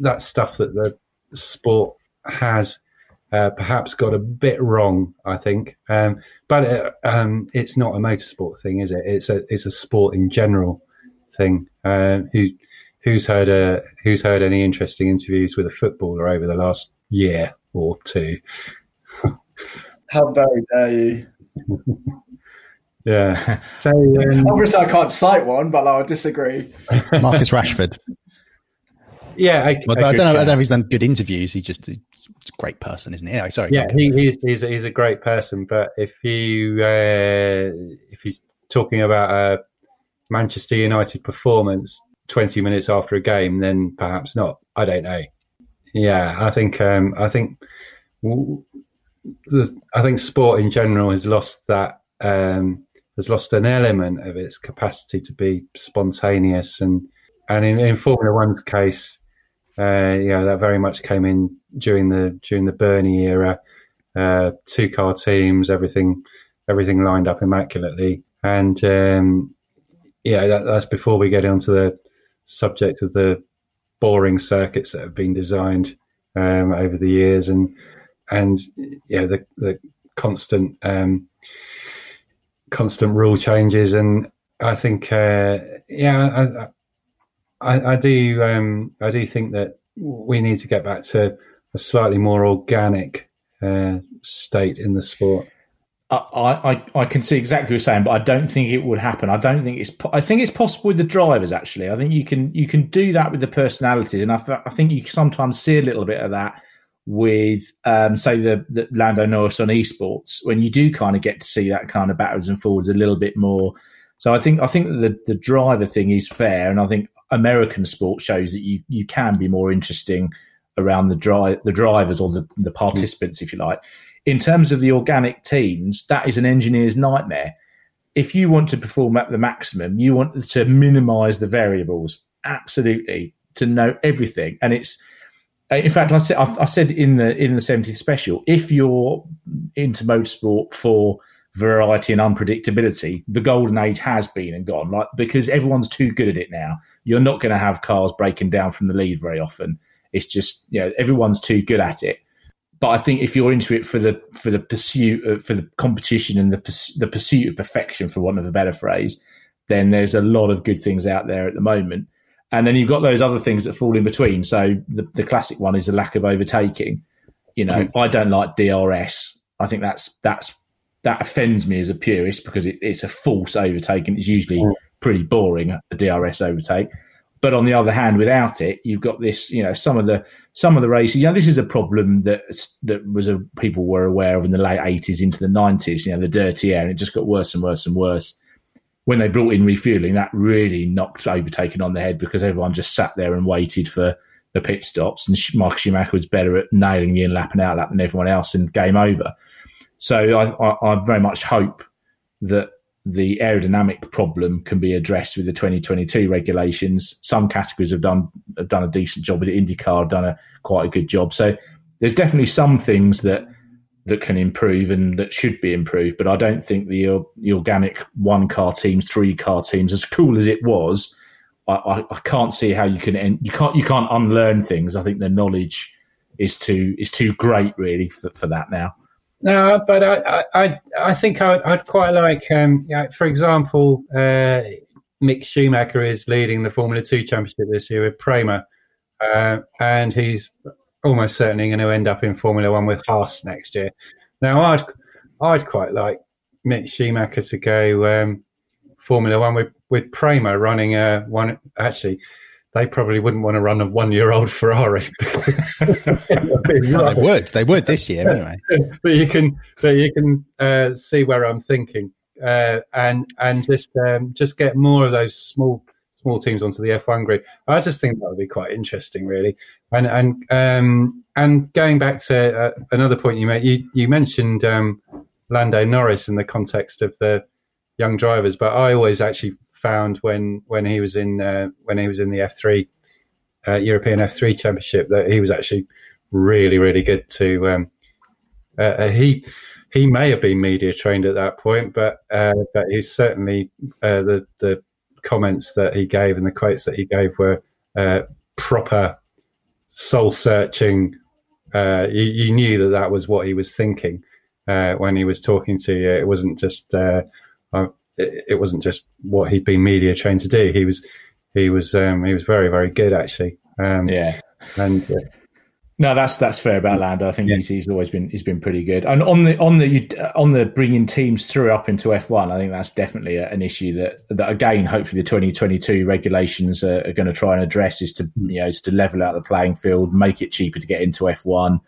that stuff that the sport has uh, perhaps got a bit wrong, I think. Um, but it, uh, um, it's not a motorsport thing, is it? It's a it's a sport in general thing. Uh, who who's heard a, who's heard any interesting interviews with a footballer over the last year or two? How very dare you? yeah. So um, obviously, I can't cite one, but I would disagree. Marcus Rashford. Yeah, I, well, I, I, don't know. I don't know if he's done good interviews. He just a great person, isn't he? Anyway, sorry. Yeah, he, he's he's a, he's a great person. But if you uh, if he's talking about a Manchester United performance twenty minutes after a game, then perhaps not. I don't know. Yeah, I think um, I think I think sport in general has lost that um, has lost an element of its capacity to be spontaneous. And and in, in Formula One's case, uh, you know, that very much came in during the during the Bernie era. Uh, two car teams, everything everything lined up immaculately, and um, yeah, that, that's before we get onto the subject of the boring circuits that have been designed um, over the years, and and yeah, the the constant um, constant rule changes, and I think uh, yeah, I, I, I do um, I do think that we need to get back to a slightly more organic uh, state in the sport. I, I, I can see exactly what you're saying, but I don't think it would happen. I don't think it's. I think it's possible with the drivers. Actually, I think you can you can do that with the personalities, and I, th- I think you sometimes see a little bit of that with, um, say, the, the Lando Norris on esports when you do kind of get to see that kind of backwards and forwards a little bit more. So I think I think the the driver thing is fair, and I think American sport shows that you you can be more interesting around the drive the drivers or the the participants, if you like in terms of the organic teams, that is an engineer's nightmare. If you want to perform at the maximum, you want to minimize the variables. Absolutely, to know everything. And it's, in fact, I said, I said in the in the 70th special, if you're into motorsport for variety and unpredictability, the golden age has been and gone. Like because everyone's too good at it now. You're not going to have cars breaking down from the lead very often. It's just you know everyone's too good at it. But I think if you're into it for the for the pursuit of, for the competition and the the pursuit of perfection, for want of a better phrase, then there's a lot of good things out there at the moment. And then you've got those other things that fall in between. So the, the classic one is the lack of overtaking. You know, mm. I don't like DRS. I think that's that's that offends me as a purist because it, it's a false overtaking. It's usually mm. pretty boring a DRS overtake. But on the other hand, without it, you've got this. You know, some of the some of the races. You know, this is a problem that that was a, people were aware of in the late eighties into the nineties. You know, the dirty air, and it just got worse and worse and worse. When they brought in refueling, that really knocked overtaking on the head because everyone just sat there and waited for the pit stops. And Michael Schumacher was better at nailing the in lap and out lap than everyone else, and game over. So I, I, I very much hope that the aerodynamic problem can be addressed with the 2022 regulations. Some categories have done have done a decent job with it. IndyCar have done a quite a good job. So there's definitely some things that that can improve and that should be improved. But I don't think the, organic one car teams, three car teams, as cool as it was, I, I, I can't see how you can you can't you can't unlearn things. I think the knowledge is too is too great really for, for that now. No, but I, I, I think I'd, I'd quite like, um, for example, uh, Mick Schumacher is leading the Formula Two Championship this year with Prema, uh, and he's almost certainly going to end up in Formula One with Haas next year. Now, I'd, I'd quite like Mick Schumacher to go um, Formula One with with Prema running a one. Actually, they probably wouldn't want to run a one-year-old Ferrari. they would. They would this year anyway. but you can, but you can uh, see where I'm thinking, uh, and and just um, just get more of those small small teams onto the F1 grid. I just think that would be quite interesting, really. And and um, and going back to uh, another point you made, you you mentioned um, Lando Norris in the context of the young drivers, but I always actually found when when he was in uh, when he was in the F3 uh, European F3 Championship that he was actually really really good to. Um, uh, uh, he he may have been media trained at that point, but uh, but he's certainly the the comments that he gave and the quotes that he gave were proper soul searching. You, you, knew that that was what he was thinking uh, when he was talking to you. It wasn't just it, it, wasn't just what he'd been media trained to do. He was he was um, he was very very good actually. Um, yeah, and. No, that's that's fair about Lando. I think yeah. he's, he's always been he's been pretty good. And on the on the on the bringing teams through up into F one, I think that's definitely a, an issue that that again, hopefully the twenty twenty two regulations are, are, going to try and address is to you know is to level out the playing field, make it cheaper to get into F one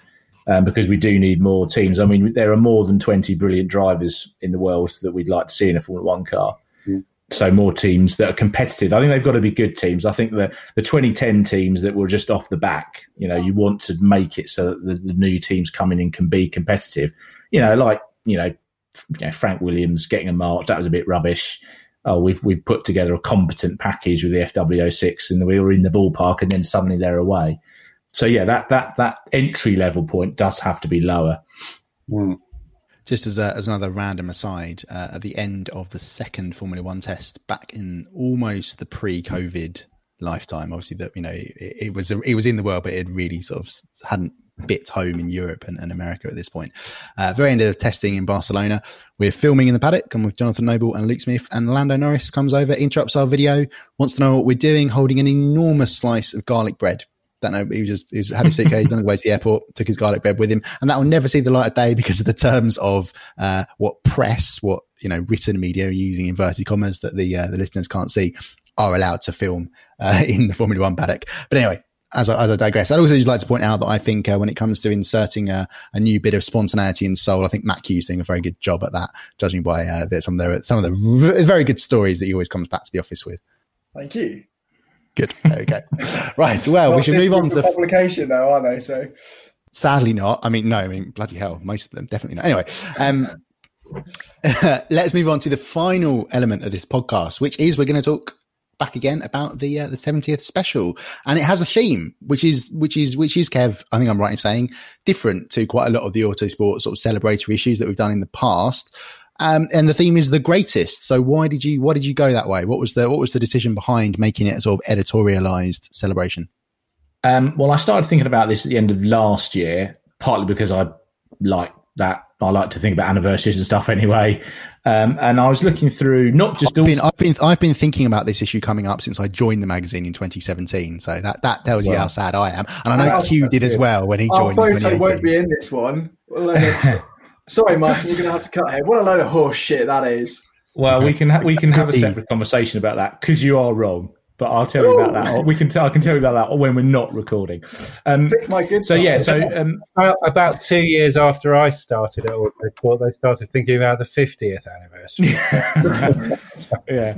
um, because we do need more teams. I mean, there are more than 20 brilliant drivers in the world that we'd like to see in a Formula One car. So more teams that are competitive. I think they've got to be good teams. I think the the 2010 teams that were just off the back, you know, you want to make it so that the, the new teams coming in can be competitive. You know, like you know, you know, Frank Williams getting a march that was a bit rubbish. Oh, we've we've put together a competent package with the FW06 and we were in the ballpark and then suddenly they're away. So yeah, that that that entry level point does have to be lower. Mm. Just as a, as another random aside, uh, at the end of the second Formula One test back in almost the pre-COVID lifetime, obviously that you know it, it, was it was in the world, but it really sort of hadn't bit home in Europe and, and America at this point. Uh, very end of testing in Barcelona, we're filming in the paddock. And with Jonathan Noble and Luke Smith, and Lando Norris comes over, interrupts our video, wants to know what we're doing, holding an enormous slice of garlic bread Don't know. He was just he was, had his suitcase on the way to the airport, took his garlic bread with him, and that will never see the light of day because of the terms of uh, what press, what you know, written media using inverted commas that the uh, the listeners can't see are allowed to film uh, in the Formula One paddock. But anyway, as I, as I digress, I'd also just like to point out that I think uh, when it comes to inserting a, a, new bit of spontaneity and soul, I think Matt Kew's doing a very good job at that, judging by uh, the, some of the some of the very good stories that he always comes back to the office with. Thank you. Good. There we go. right. Well, we should move on to the publication, though, aren't they? So sadly, not. I mean, no. I mean, bloody hell, most of them definitely not. Anyway, um, let's move on to the final element of this podcast, which is we're going to talk back again about the uh, the 70th special and it has a theme which is which is which is kev i think i'm right in saying different to quite a lot of the autosport sort of celebratory issues that we've done in the past um, and the theme is the greatest so why did you why did you go that way what was the what was the decision behind making it a sort of editorialized celebration um, well i started thinking about this at the end of last year partly because i like that I like to think about anniversaries and stuff anyway. Um, and I was looking through not just. I've been, I've been, I've been thinking about this issue coming up since I joined the magazine in 2017. So that that tells well, you how sad I am, and I know Kew did as well when he joined. Our photo won't be in this one. Sorry, Martin, you're going to have to cut here. What a load of horse shit that is. Well, we can ha- we can have a separate conversation about that because you are wrong but I'll tell you about that. we can t- I can tell you about that when we're not recording. Um, my good. So yeah, so um, about two years after I started at Autosport, they started thinking about the 50th anniversary. yeah.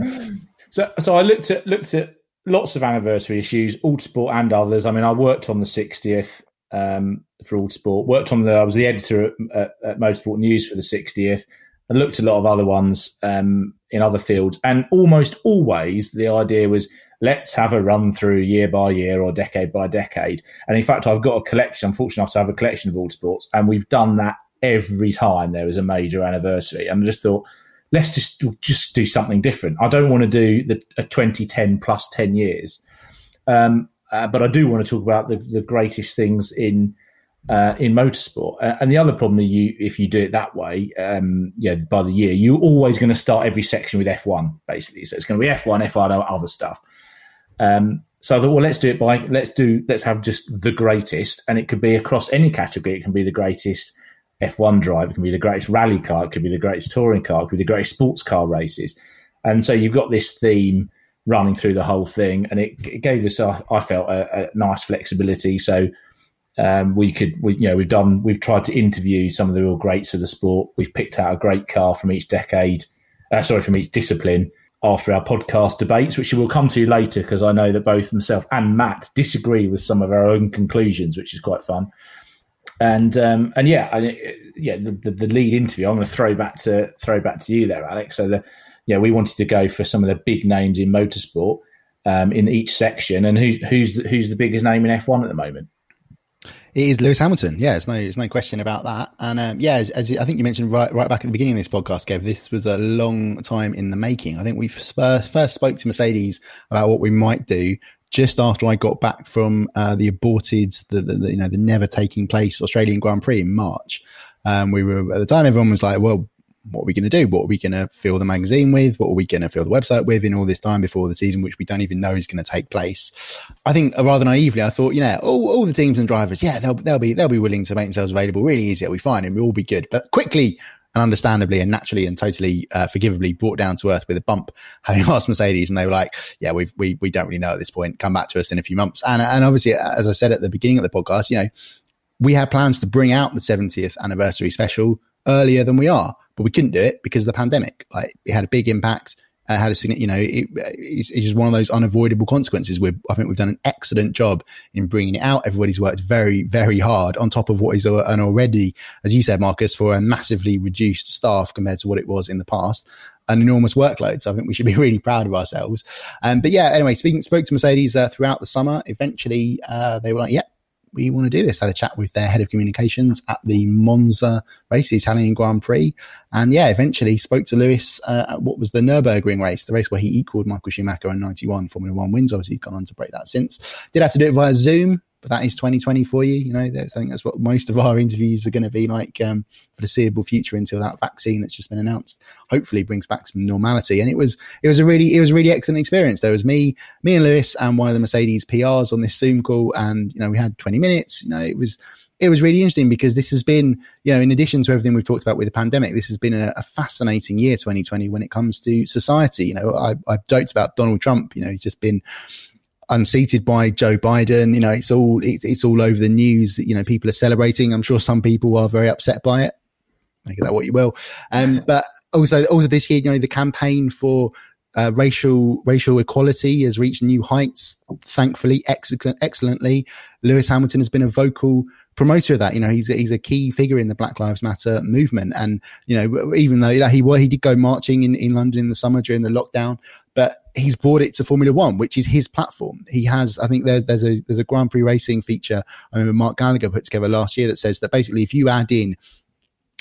So so I looked at looked at lots of anniversary issues, Autosport and others. I mean, I worked on the 60th um, for Autosport. Worked on the. I was the editor at, at, at Motorsport News for the 60th. I looked at a lot of other ones um, in other fields, and almost always the idea was let's have a run through year by year or decade by decade. And in fact, I've got a collection. I'm fortunate enough to have a collection of Autosports, and we've done that every time there was a major anniversary. And I just thought, let's just just do something different. I don't want to do the a 2010 plus 10 years, um, uh, but I do want to talk about the, the greatest things in. Uh, in motorsport, uh, and the other problem you, if you do it that way, um, yeah, by the year, you're always going to start every section with F1, basically. So it's going to be F1, F1, other stuff. Um, so I thought, well, let's do it by let's do let's have just the greatest, and it could be across any category. It can be the greatest F1 drive, it can be the greatest rally car, it could be the greatest touring car, it could be the greatest sports car races. And so you've got this theme running through the whole thing, and it, it gave us, I, I felt, a, a, nice flexibility. So um, we could, we, you know, we've done, we've tried to interview some of the real greats of the sport. We've picked out a great car from each decade, uh, sorry, from each discipline after our podcast debates, which we'll come to later because I know that both myself and Matt disagree with some of our own conclusions, which is quite fun. And um, and yeah, I, yeah, the, the, the, lead interview. I'm going to throw back to throw back to you there, Alex. So the yeah, we wanted to go for some of the big names in motorsport um, in each section, and who's who's the, who's the biggest name in F1 at the moment? It is Lewis Hamilton. Yeah, there's no, there's no question about that. And um, yeah, as, as, I think you mentioned right, right back at the beginning of this podcast, Kev, this was a long time in the making. I think we first, first spoke to Mercedes about what we might do just after I got back from uh, the aborted, the, the, the, you know, the never taking place Australian Grand Prix in March. Um, we were at the time, everyone was like, well, what are we going to do? What are we going to fill the magazine with? What are we going to fill the website with in all this time before the season, which we don't even know is going to take place? I think uh, rather naively, I thought, you know, all, all the teams and drivers, yeah, they'll, they'll be, they'll be willing to make themselves available really easy. It'll be fine and we'll all be good. But quickly and understandably and naturally and totally uh, forgivably brought down to earth with a bump having asked Mercedes and they were like, yeah, we we, we don't really know at this point. Come back to us in a few months. And, and obviously, as I said at the beginning of the podcast, you know, we had plans to bring out the 70th anniversary special earlier than we are but we couldn't do it because of the pandemic. Like it had a big impact. Uh, had a you know it, it's, it's, just one of those unavoidable consequences. We I think we've done an excellent job in bringing it out. Everybody's worked very very hard on top of what is an already, as you said, Marcus, for a massively reduced staff compared to what it was in the past. An enormous workload. So I think we should be really proud of ourselves. Um, but yeah, anyway, speaking spoke to Mercedes uh, throughout the summer. Eventually, uh, they were like, "Yeah, we want to do this. I Had a chat with their head of communications at the Monza race, the Italian Grand Prix. And yeah, eventually spoke to Lewis uh, at what was the Nürburgring race, the race where he equaled Michael Schumacher in 91 Formula One wins. Obviously, he's gone on to break that since. Did have to do it via Zoom, but that is 2020 for you. You know, I think that's what most of our interviews are going to be like um, for the foreseeable future until that vaccine that's just been announced hopefully brings back some normality. And it was it was a really it was a really excellent experience. There was me, me and Lewis, and one of the Mercedes PRs on this Zoom call, and you know we had 20 minutes. You know, it was it was really interesting because this has been, you know, in addition to everything we've talked about with the pandemic, this has been a, a fascinating year, 2020, when it comes to society. You know, I, I've joked about Donald Trump. You know, he's just been unseated by Joe Biden. You know, it's all it's, it's all over the news. That, you know, people are celebrating. I'm sure some people are very upset by it. Make that what you will. Um, but also, also this year, you know, the campaign for uh, racial racial equality has reached new heights. Thankfully, excellent, excellently, Lewis Hamilton has been a vocal promoter of that. You know, he's he's a key figure in the Black Lives Matter movement, and you know, even though he he did go marching in, in London in the summer during the lockdown, but he's brought it to Formula One, which is his platform. He has, I think, there's there's a there's a Grand Prix racing feature. I remember Mark Gallagher put together last year that says that basically, if you add in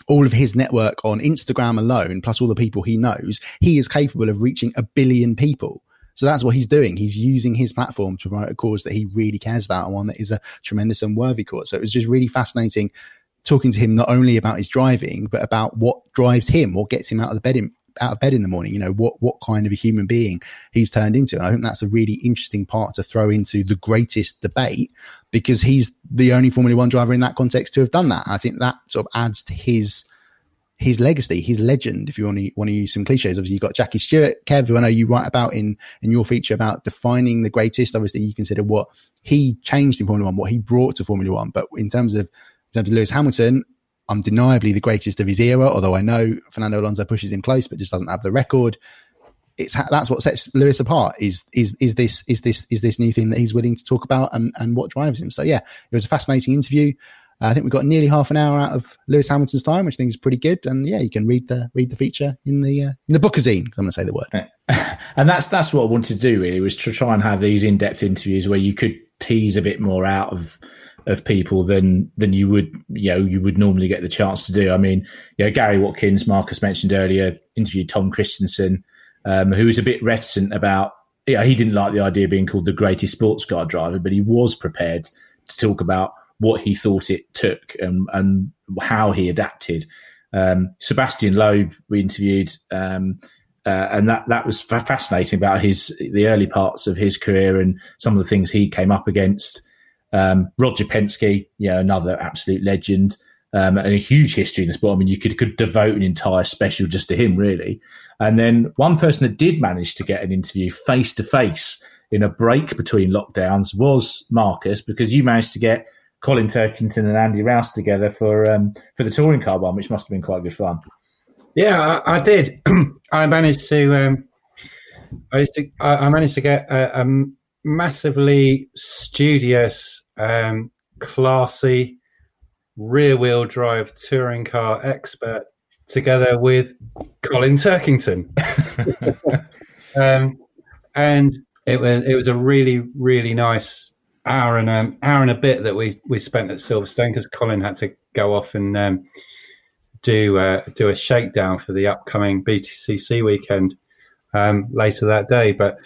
all of his network on Instagram alone, plus all the people he knows, he is capable of reaching a billion people. So that's what he's doing. He's using his platform to promote a cause that he really cares about and one that is a tremendous and worthy cause. So it was just really fascinating talking to him not only about his driving, but about what drives him, what gets him out of the bed in, out of bed in the morning. You know, what what kind of a human being he's turned into. And I think that's a really interesting part to throw into the greatest debate because he's the only Formula One driver in that context to have done that. I think that sort of adds to his his legacy, his legend, if you want to want to use some cliches. Obviously, you've got Jackie Stewart, Kev, who I know you write about in in your feature about defining the greatest. Obviously, you consider what he changed in Formula One, what he brought to Formula One. But in terms of in terms of Lewis Hamilton, undeniably the greatest of his era. Although I know Fernando Alonso pushes him close, but just doesn't have the record. It's that's what sets Lewis apart. Is is is this is this is this new thing that he's willing to talk about and and what drives him? So yeah, it was a fascinating interview. Uh, I think we got nearly half an hour out of Lewis Hamilton's time, which I think is pretty good. And yeah, you can read the read the feature in the uh, in the bookazine. I'm going to say the word. and that's that's what I wanted to do. Really, was to try and have these in depth interviews where you could tease a bit more out of of people than than you would you know you would normally get the chance to do. I mean, you know, Gary Watkins, Marcus mentioned earlier, interviewed Tom Kristensen, um, who was a bit reticent about. Yeah, he didn't like the idea of being called the greatest sports car driver, but he was prepared to talk about what he thought it took and, and how he adapted. Um, Sebastien Loeb we interviewed, um, uh, and that that was fascinating about his the early parts of his career and some of the things he came up against. Um, Roger Penske, you know, another absolute legend. Um, and a huge history in the sport. I mean, you could could devote an entire special just to him, really. And then one person that did manage to get an interview face to face in a break between lockdowns was Marcus, because you managed to get Colin Turkington and Andy Rouse together for um, for the touring car one, which must have been quite good fun. Yeah, I, I did. I managed to. Um, I, to I, managed to get a, a massively studious, um, classy, rear-wheel drive touring car expert together with Colin Turkington, um, and it was it was a really really nice hour and um, hour and a bit that we we spent at Silverstone because Colin had to go off and um, do uh, do a shakedown for the upcoming BTCC weekend um, later that day. But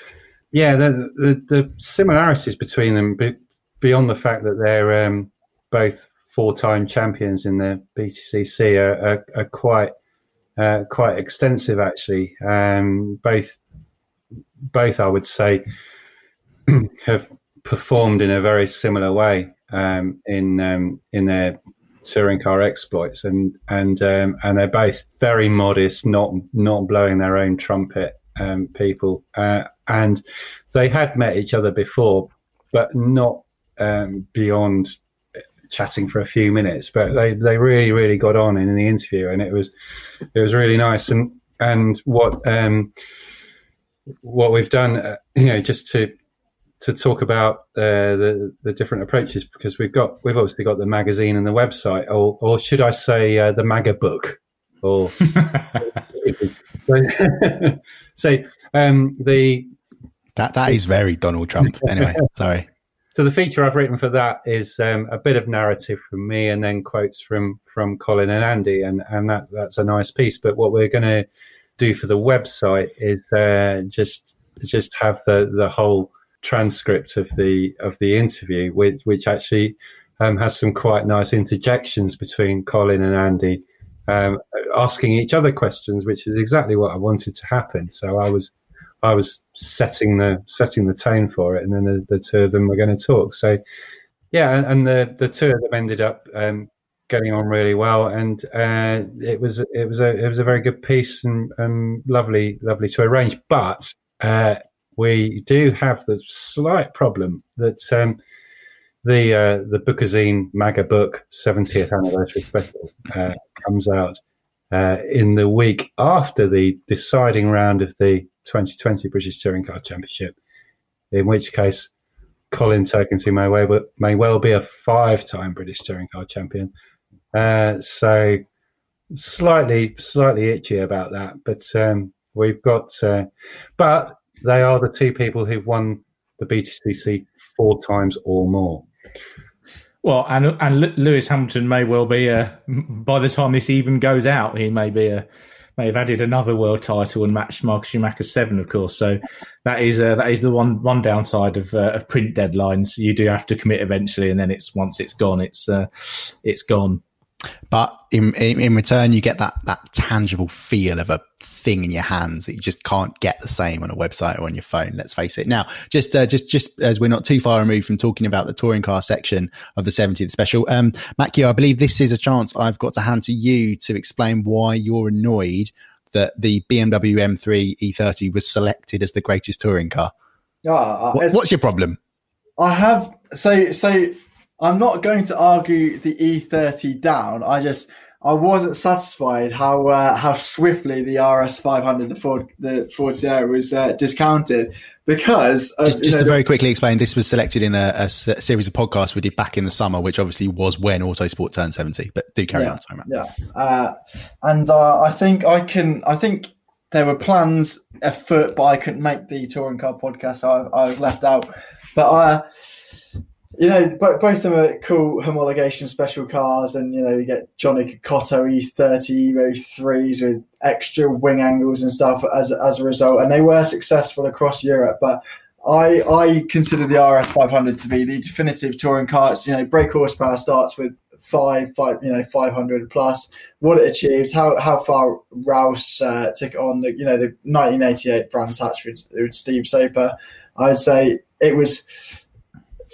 yeah, the, the, the similarities between them, beyond the fact that they're um, both four time champions in the BTCC, are, are, are quite uh, quite extensive actually. Um, both both I would say have performed in a very similar way um, in um, in their touring car exploits, and and um, and they're both very modest, not not blowing their own trumpet um, people, uh, and they had met each other before, but not um, beyond chatting for a few minutes. But they they really really got on in the interview, and it was it was really nice, and and what um, what we've done, uh, you know, just to to talk about uh, the the different approaches because we've got we've obviously got the magazine and the website, or or should I say uh, the Maga book, or so um, the that that is very Donald Trump. Anyway, sorry. So the feature I've written for that is um, a bit of narrative from me, and then quotes from from Colin and Andy, and and that that's a nice piece. But what we're going to do for the website is uh, just just have the the whole transcript of the of the interview, which which actually um, has some quite nice interjections between Colin and Andy, um, asking each other questions, which is exactly what I wanted to happen. So I was I was setting the setting the tone for it, and then the, the two of them were going to talk. So yeah, and, the the two of them ended up um, getting on really well, and uh, it was it was a it was a very good piece and, and lovely lovely to arrange. But uh, we do have the slight problem that um, the uh, the Bookazine Maga book 70th anniversary special uh, comes out uh, in the week after the deciding round of the 2020 British Touring Car Championship, in which case Colin Turkington may well, may well be a five-time British Touring Car Champion. Uh, so slightly slightly itchy about that, but um, we've got. Uh, but they are the two people who've won the BTCC four times or more. Well, and and Lewis Hamilton may well be a. By the time this even goes out, he may be a have added another world title and matched Michael Schumacher's seven, of course. So that is uh, that is the one one downside of, uh, of print deadlines. You do have to commit eventually, and then it's once it's gone, it's uh, it's gone. But in, in, in return, you get that that tangible feel of a thing in your hands that you just can't get the same on a website or on your phone. Let's face it. Now, just uh, just just as we're not too far removed from talking about the touring car section of the 70th special, um, Matt Kew, I believe this is a chance I've got to hand to you to explain why you're annoyed that the BMW M3 E30 was selected as the greatest touring car. Uh, what, what's your problem? I have so so I'm not going to argue the E30 down. I just I wasn't satisfied how uh, how swiftly the RS 500 the Ford the Ford Sierra was uh, discounted because of, just, just know, to very quickly explain this was selected in a, a, series of podcasts we did back in the summer which obviously was when Autosport turned 70 but do carry yeah, on sorry, yeah. Uh, and uh, I think I can I think there were plans afoot but I couldn't make the touring car podcast so I, I was left out. But I uh, you know, both of them are cool homologation special cars, and you know, you get Johnny Cecotto E30 Evo threes with extra wing angles and stuff as as a result, and they were successful across Europe. But I I consider the RS 500 to be the definitive touring car. It's, you know, brake horsepower starts with five, five, you know, 500 plus. What it achieved, how how far Rouse uh, took on. The, you know, the 1988 Brands Hatch with, with Steve Soper. I'd say it was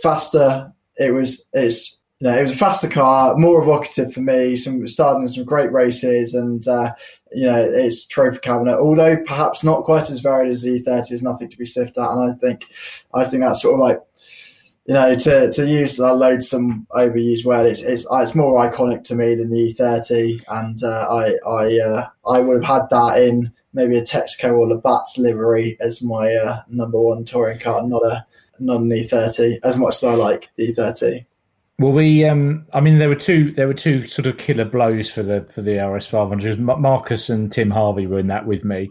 faster. It was it's you know it was a faster car, more evocative for me. Some starting some great races, and uh, you know it's trophy cabinet. Although perhaps not quite as varied as the E30, is nothing to be sniffed at. And I think I think that's sort of like you know, to, to use a loadsome overused word, it's, it's it's more iconic to me than the E30, and uh, I I uh, I would have had that in maybe a Texaco or Labatt's livery as my uh, number one touring car, not a not an E30 as much as I like the E30. Well, we, um, I mean, there were two, there were two sort of killer blows for the for the RS 500. Marcus and Tim Harvey were in that with me.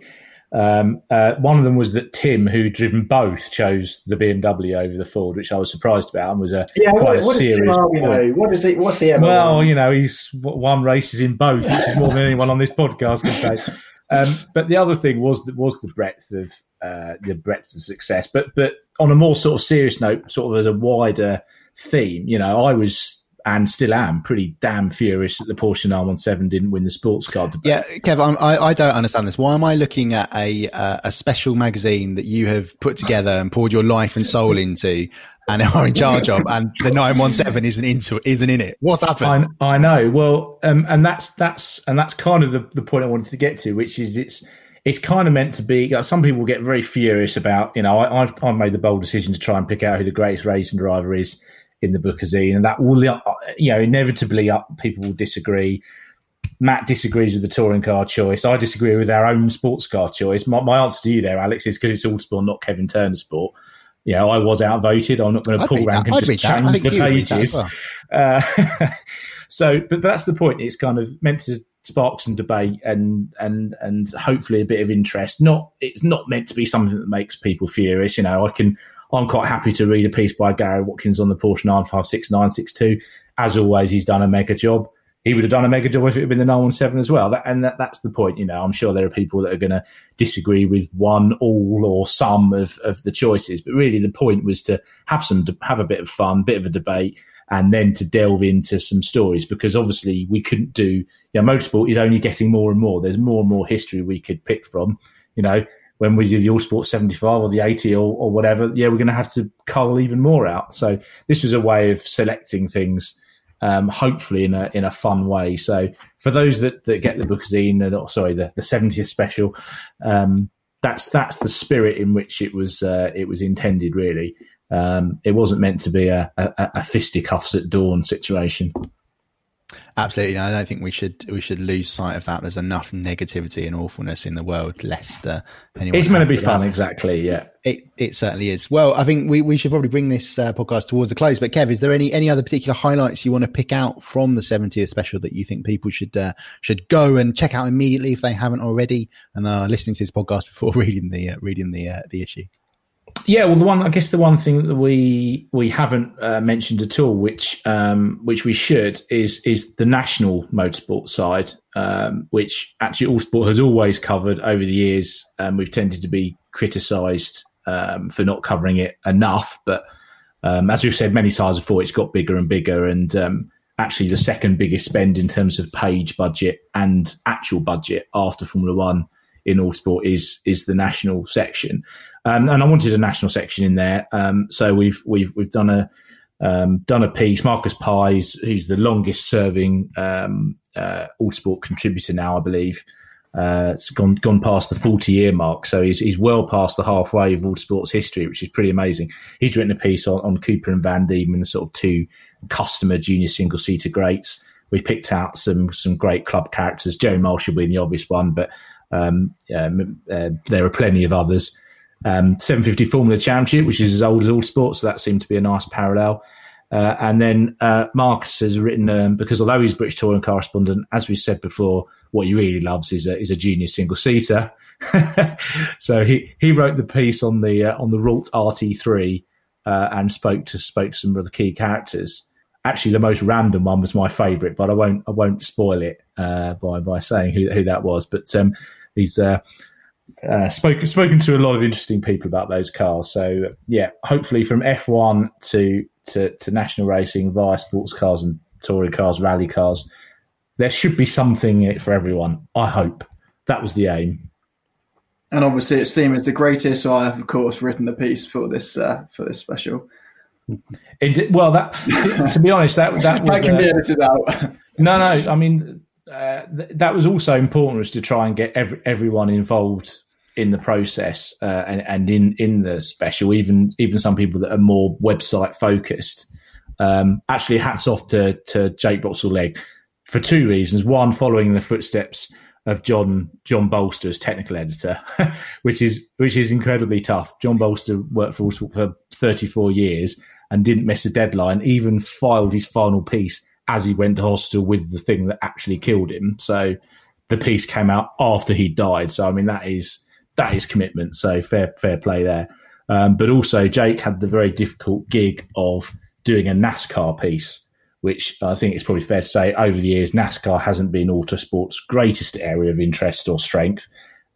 Um, uh, one of them was that Tim, who'd driven both, chose the BMW over the Ford, which I was surprised about, and was a yeah. Quite what, a what serious. Does Tim Harvey know? What is he? What's he? well, you know, he's won races in both, which is more than anyone on this podcast can say. Um, but the other thing was was the breadth of uh, the breadth of success. But but on a more sort of serious note, sort of as a wider theme, you know, I was and still am pretty damn furious that the Porsche 917 didn't win the sports car debate. Yeah, Kev, I, I don't understand this. Why am I looking at a uh, a special magazine that you have put together and poured your life and soul into, and are in charge of, and the 917 isn't into isn't in it? What's happened? I, I know. Well, um, and that's that's and that's kind of the, the point I wanted to get to, which is it's it's kind of meant to be. Like, some people get very furious about. You know, I, have I've made the bold decision to try and pick out who the greatest racing driver is in the Bookazine, and that will, uh, you know, inevitably up uh, people will disagree. Matt disagrees with the touring car choice. I disagree with our own sports car choice. My, my answer to you there, Alex, is because it's Autosport, not Kevin Turner sport. You know, I was outvoted. I'm not going to pull rank and just change the pages. Well. Uh, so, but that's the point. It's kind of meant to spark some debate and and and hopefully a bit of interest. Not it's not meant to be something that makes people furious. You know, I can I'm quite happy to read a piece by Gary Watkins on the Porsche 956962. As always, he's done a mega job. he would have done a mega job if it had been the 917 as well. That, and that, that's the point. You know, I'm sure there are people that are going to disagree with one, all, or some of, of the choices. But really, the point was to have some, have a bit of fun, bit of a debate, and then to delve into some stories because obviously we couldn't do, you know, motorsport is only getting more and more. There's more and more history we could pick from. You know, when we do the Autosport 75 or the 80 or, or whatever, yeah, we're going to have to cull even more out. So this was a way of selecting things um, hopefully in a in a fun way. So for those that, that get the bookazine, or sorry, the the seventieth special, um, that's that's the spirit in which it was uh, it was intended. Really, um, it wasn't meant to be a, a, a fisticuffs at dawn situation. Absolutely, no, I don't think we should we should lose sight of that. There's enough negativity and awfulness in the world. Lest uh, anyone it's meant to be fun, exactly. Yeah, it it certainly is. Well, I think we, we should probably bring this uh, podcast towards a close. But Kev, is there any any other particular highlights you want to pick out from the 70th special that you think people should uh, should go and check out immediately if they haven't already and are listening to this podcast before reading the uh, reading the uh, the issue? Yeah, well, the one I guess the one thing that we we haven't uh, mentioned at all, which um, which we should, is is the national motorsport side, um, which actually Autosport has always covered over the years. Um, we've tended to be criticised um, for not covering it enough, but um, as we've said many times before, it's got bigger and bigger, and um, actually the second biggest spend in terms of page budget and actual budget after Formula One in Autosport is is the national section. Um, and I wanted a national section in there. Um, so we've we've we've done a um, done a piece. Marcus Pye, who's the longest serving um, uh, Autosport contributor now, I believe. Uh, it's gone gone past the forty year mark, so he's he's well past the halfway of Autosport's history, which is pretty amazing. He's written a piece on, on Cooper and Van Diemen, the sort of two customer junior single seater greats. We picked out some some great club characters, Joe Marshall being the obvious one, but um, uh, there are plenty of others um, 750 Formula Championship, which is as old as Autosports. So that seemed to be a nice parallel. Uh, and then uh, Marcus has written um, because although he's British touring correspondent, as we said before, what he really loves is a, is a junior single seater. so he, he wrote the piece on the uh, on the Ralt RT3 uh, and spoke to spoke to some of the key characters. Actually, the most random one was my favourite, but I won't I won't spoil it uh, by by saying who, who that was. But um, he's uh, spoken spoken to a lot of interesting people about those cars. So yeah, hopefully from F1 to to, to national racing via sports cars and touring cars, rally cars, there should be something in it for everyone. I hope that was the aim. And obviously, its theme is the greatest. So I have, of course, written the piece for this uh, for this special. It, well, that to, to, be honest, that that, was, that can uh, be edited out. no, no. I mean, uh, th- that was also important was to try and get every, everyone involved in the process uh, and, and in in the special, even even some people that are more website focused. Um, actually, hats off to to Jake Boxall-Legge for two reasons. One, following the footsteps of John John Bolster as technical editor, which is which is incredibly tough. John Bolster worked for for 34 years and didn't miss a deadline. Even filed his final piece as he went to hospital with the thing that actually killed him. So the piece came out after he died. So I mean that is that is commitment. So fair fair play there. Um, but also Jake had the very difficult gig of doing a NASCAR piece, which I think it's probably fair to say over the years NASCAR hasn't been autosport's greatest area of interest or strength.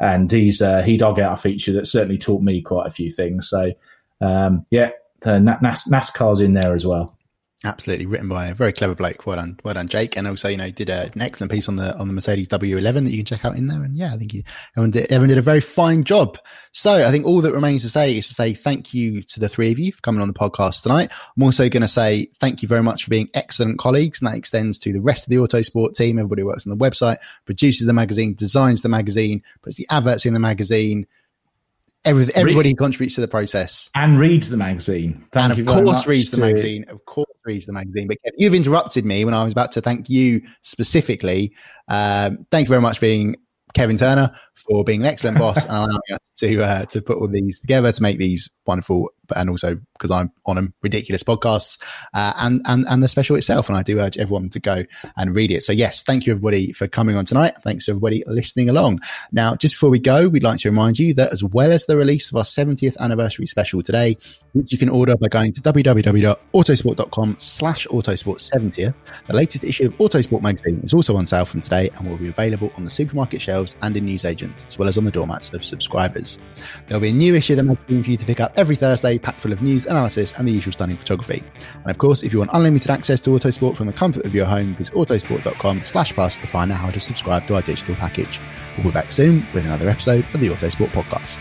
And he's uh, he dug out a feature that certainly taught me quite a few things. So um, yeah, NAS- NASCAR's in there as well. Absolutely, written by a very clever bloke. Well done, well done, Jake. And also, you know, did a, an excellent piece on the on the Mercedes W11 that you can check out in there. And yeah, I think you, everyone, did, everyone did a very fine job. So I think all that remains to say is to say thank you to the three of you for coming on the podcast tonight. I'm also going to say thank you very much for being excellent colleagues, and that extends to the rest of the Autosport team. Everybody works on the website, produces the magazine, designs the magazine, puts the adverts in the magazine Every, everybody Read, contributes to the process and reads the magazine. Thank and of course, reads the magazine. Of course, reads the magazine. But you've interrupted me when I was about to thank you specifically. Um, thank you very much being Kevin Turner for being an excellent boss and allowing us to uh, to put all these together to make these wonderful and also because I'm on them ridiculous podcasts uh, and and and the special itself. And I do urge everyone to go and read it. So yes, thank you everybody for coming on tonight. Thanks to everybody listening along. Now, just before we go, we'd like to remind you that as well as the release of our 70th anniversary special today, which you can order by going to www.autosport.com slash autosport 70th, the latest issue of Autosport magazine is also on sale from today and will be available on the supermarket shelves and in newsagents, as well as on the doormats of subscribers. There'll be a new issue of the magazine for you to pick up every Thursday, packed full of news, analysis, and the usual stunning photography. And of course, if you want unlimited access to Autosport from the comfort of your home, visit autosport.com slash plus to find out how to subscribe to our digital package. We'll be back soon with another episode of the Autosport Podcast.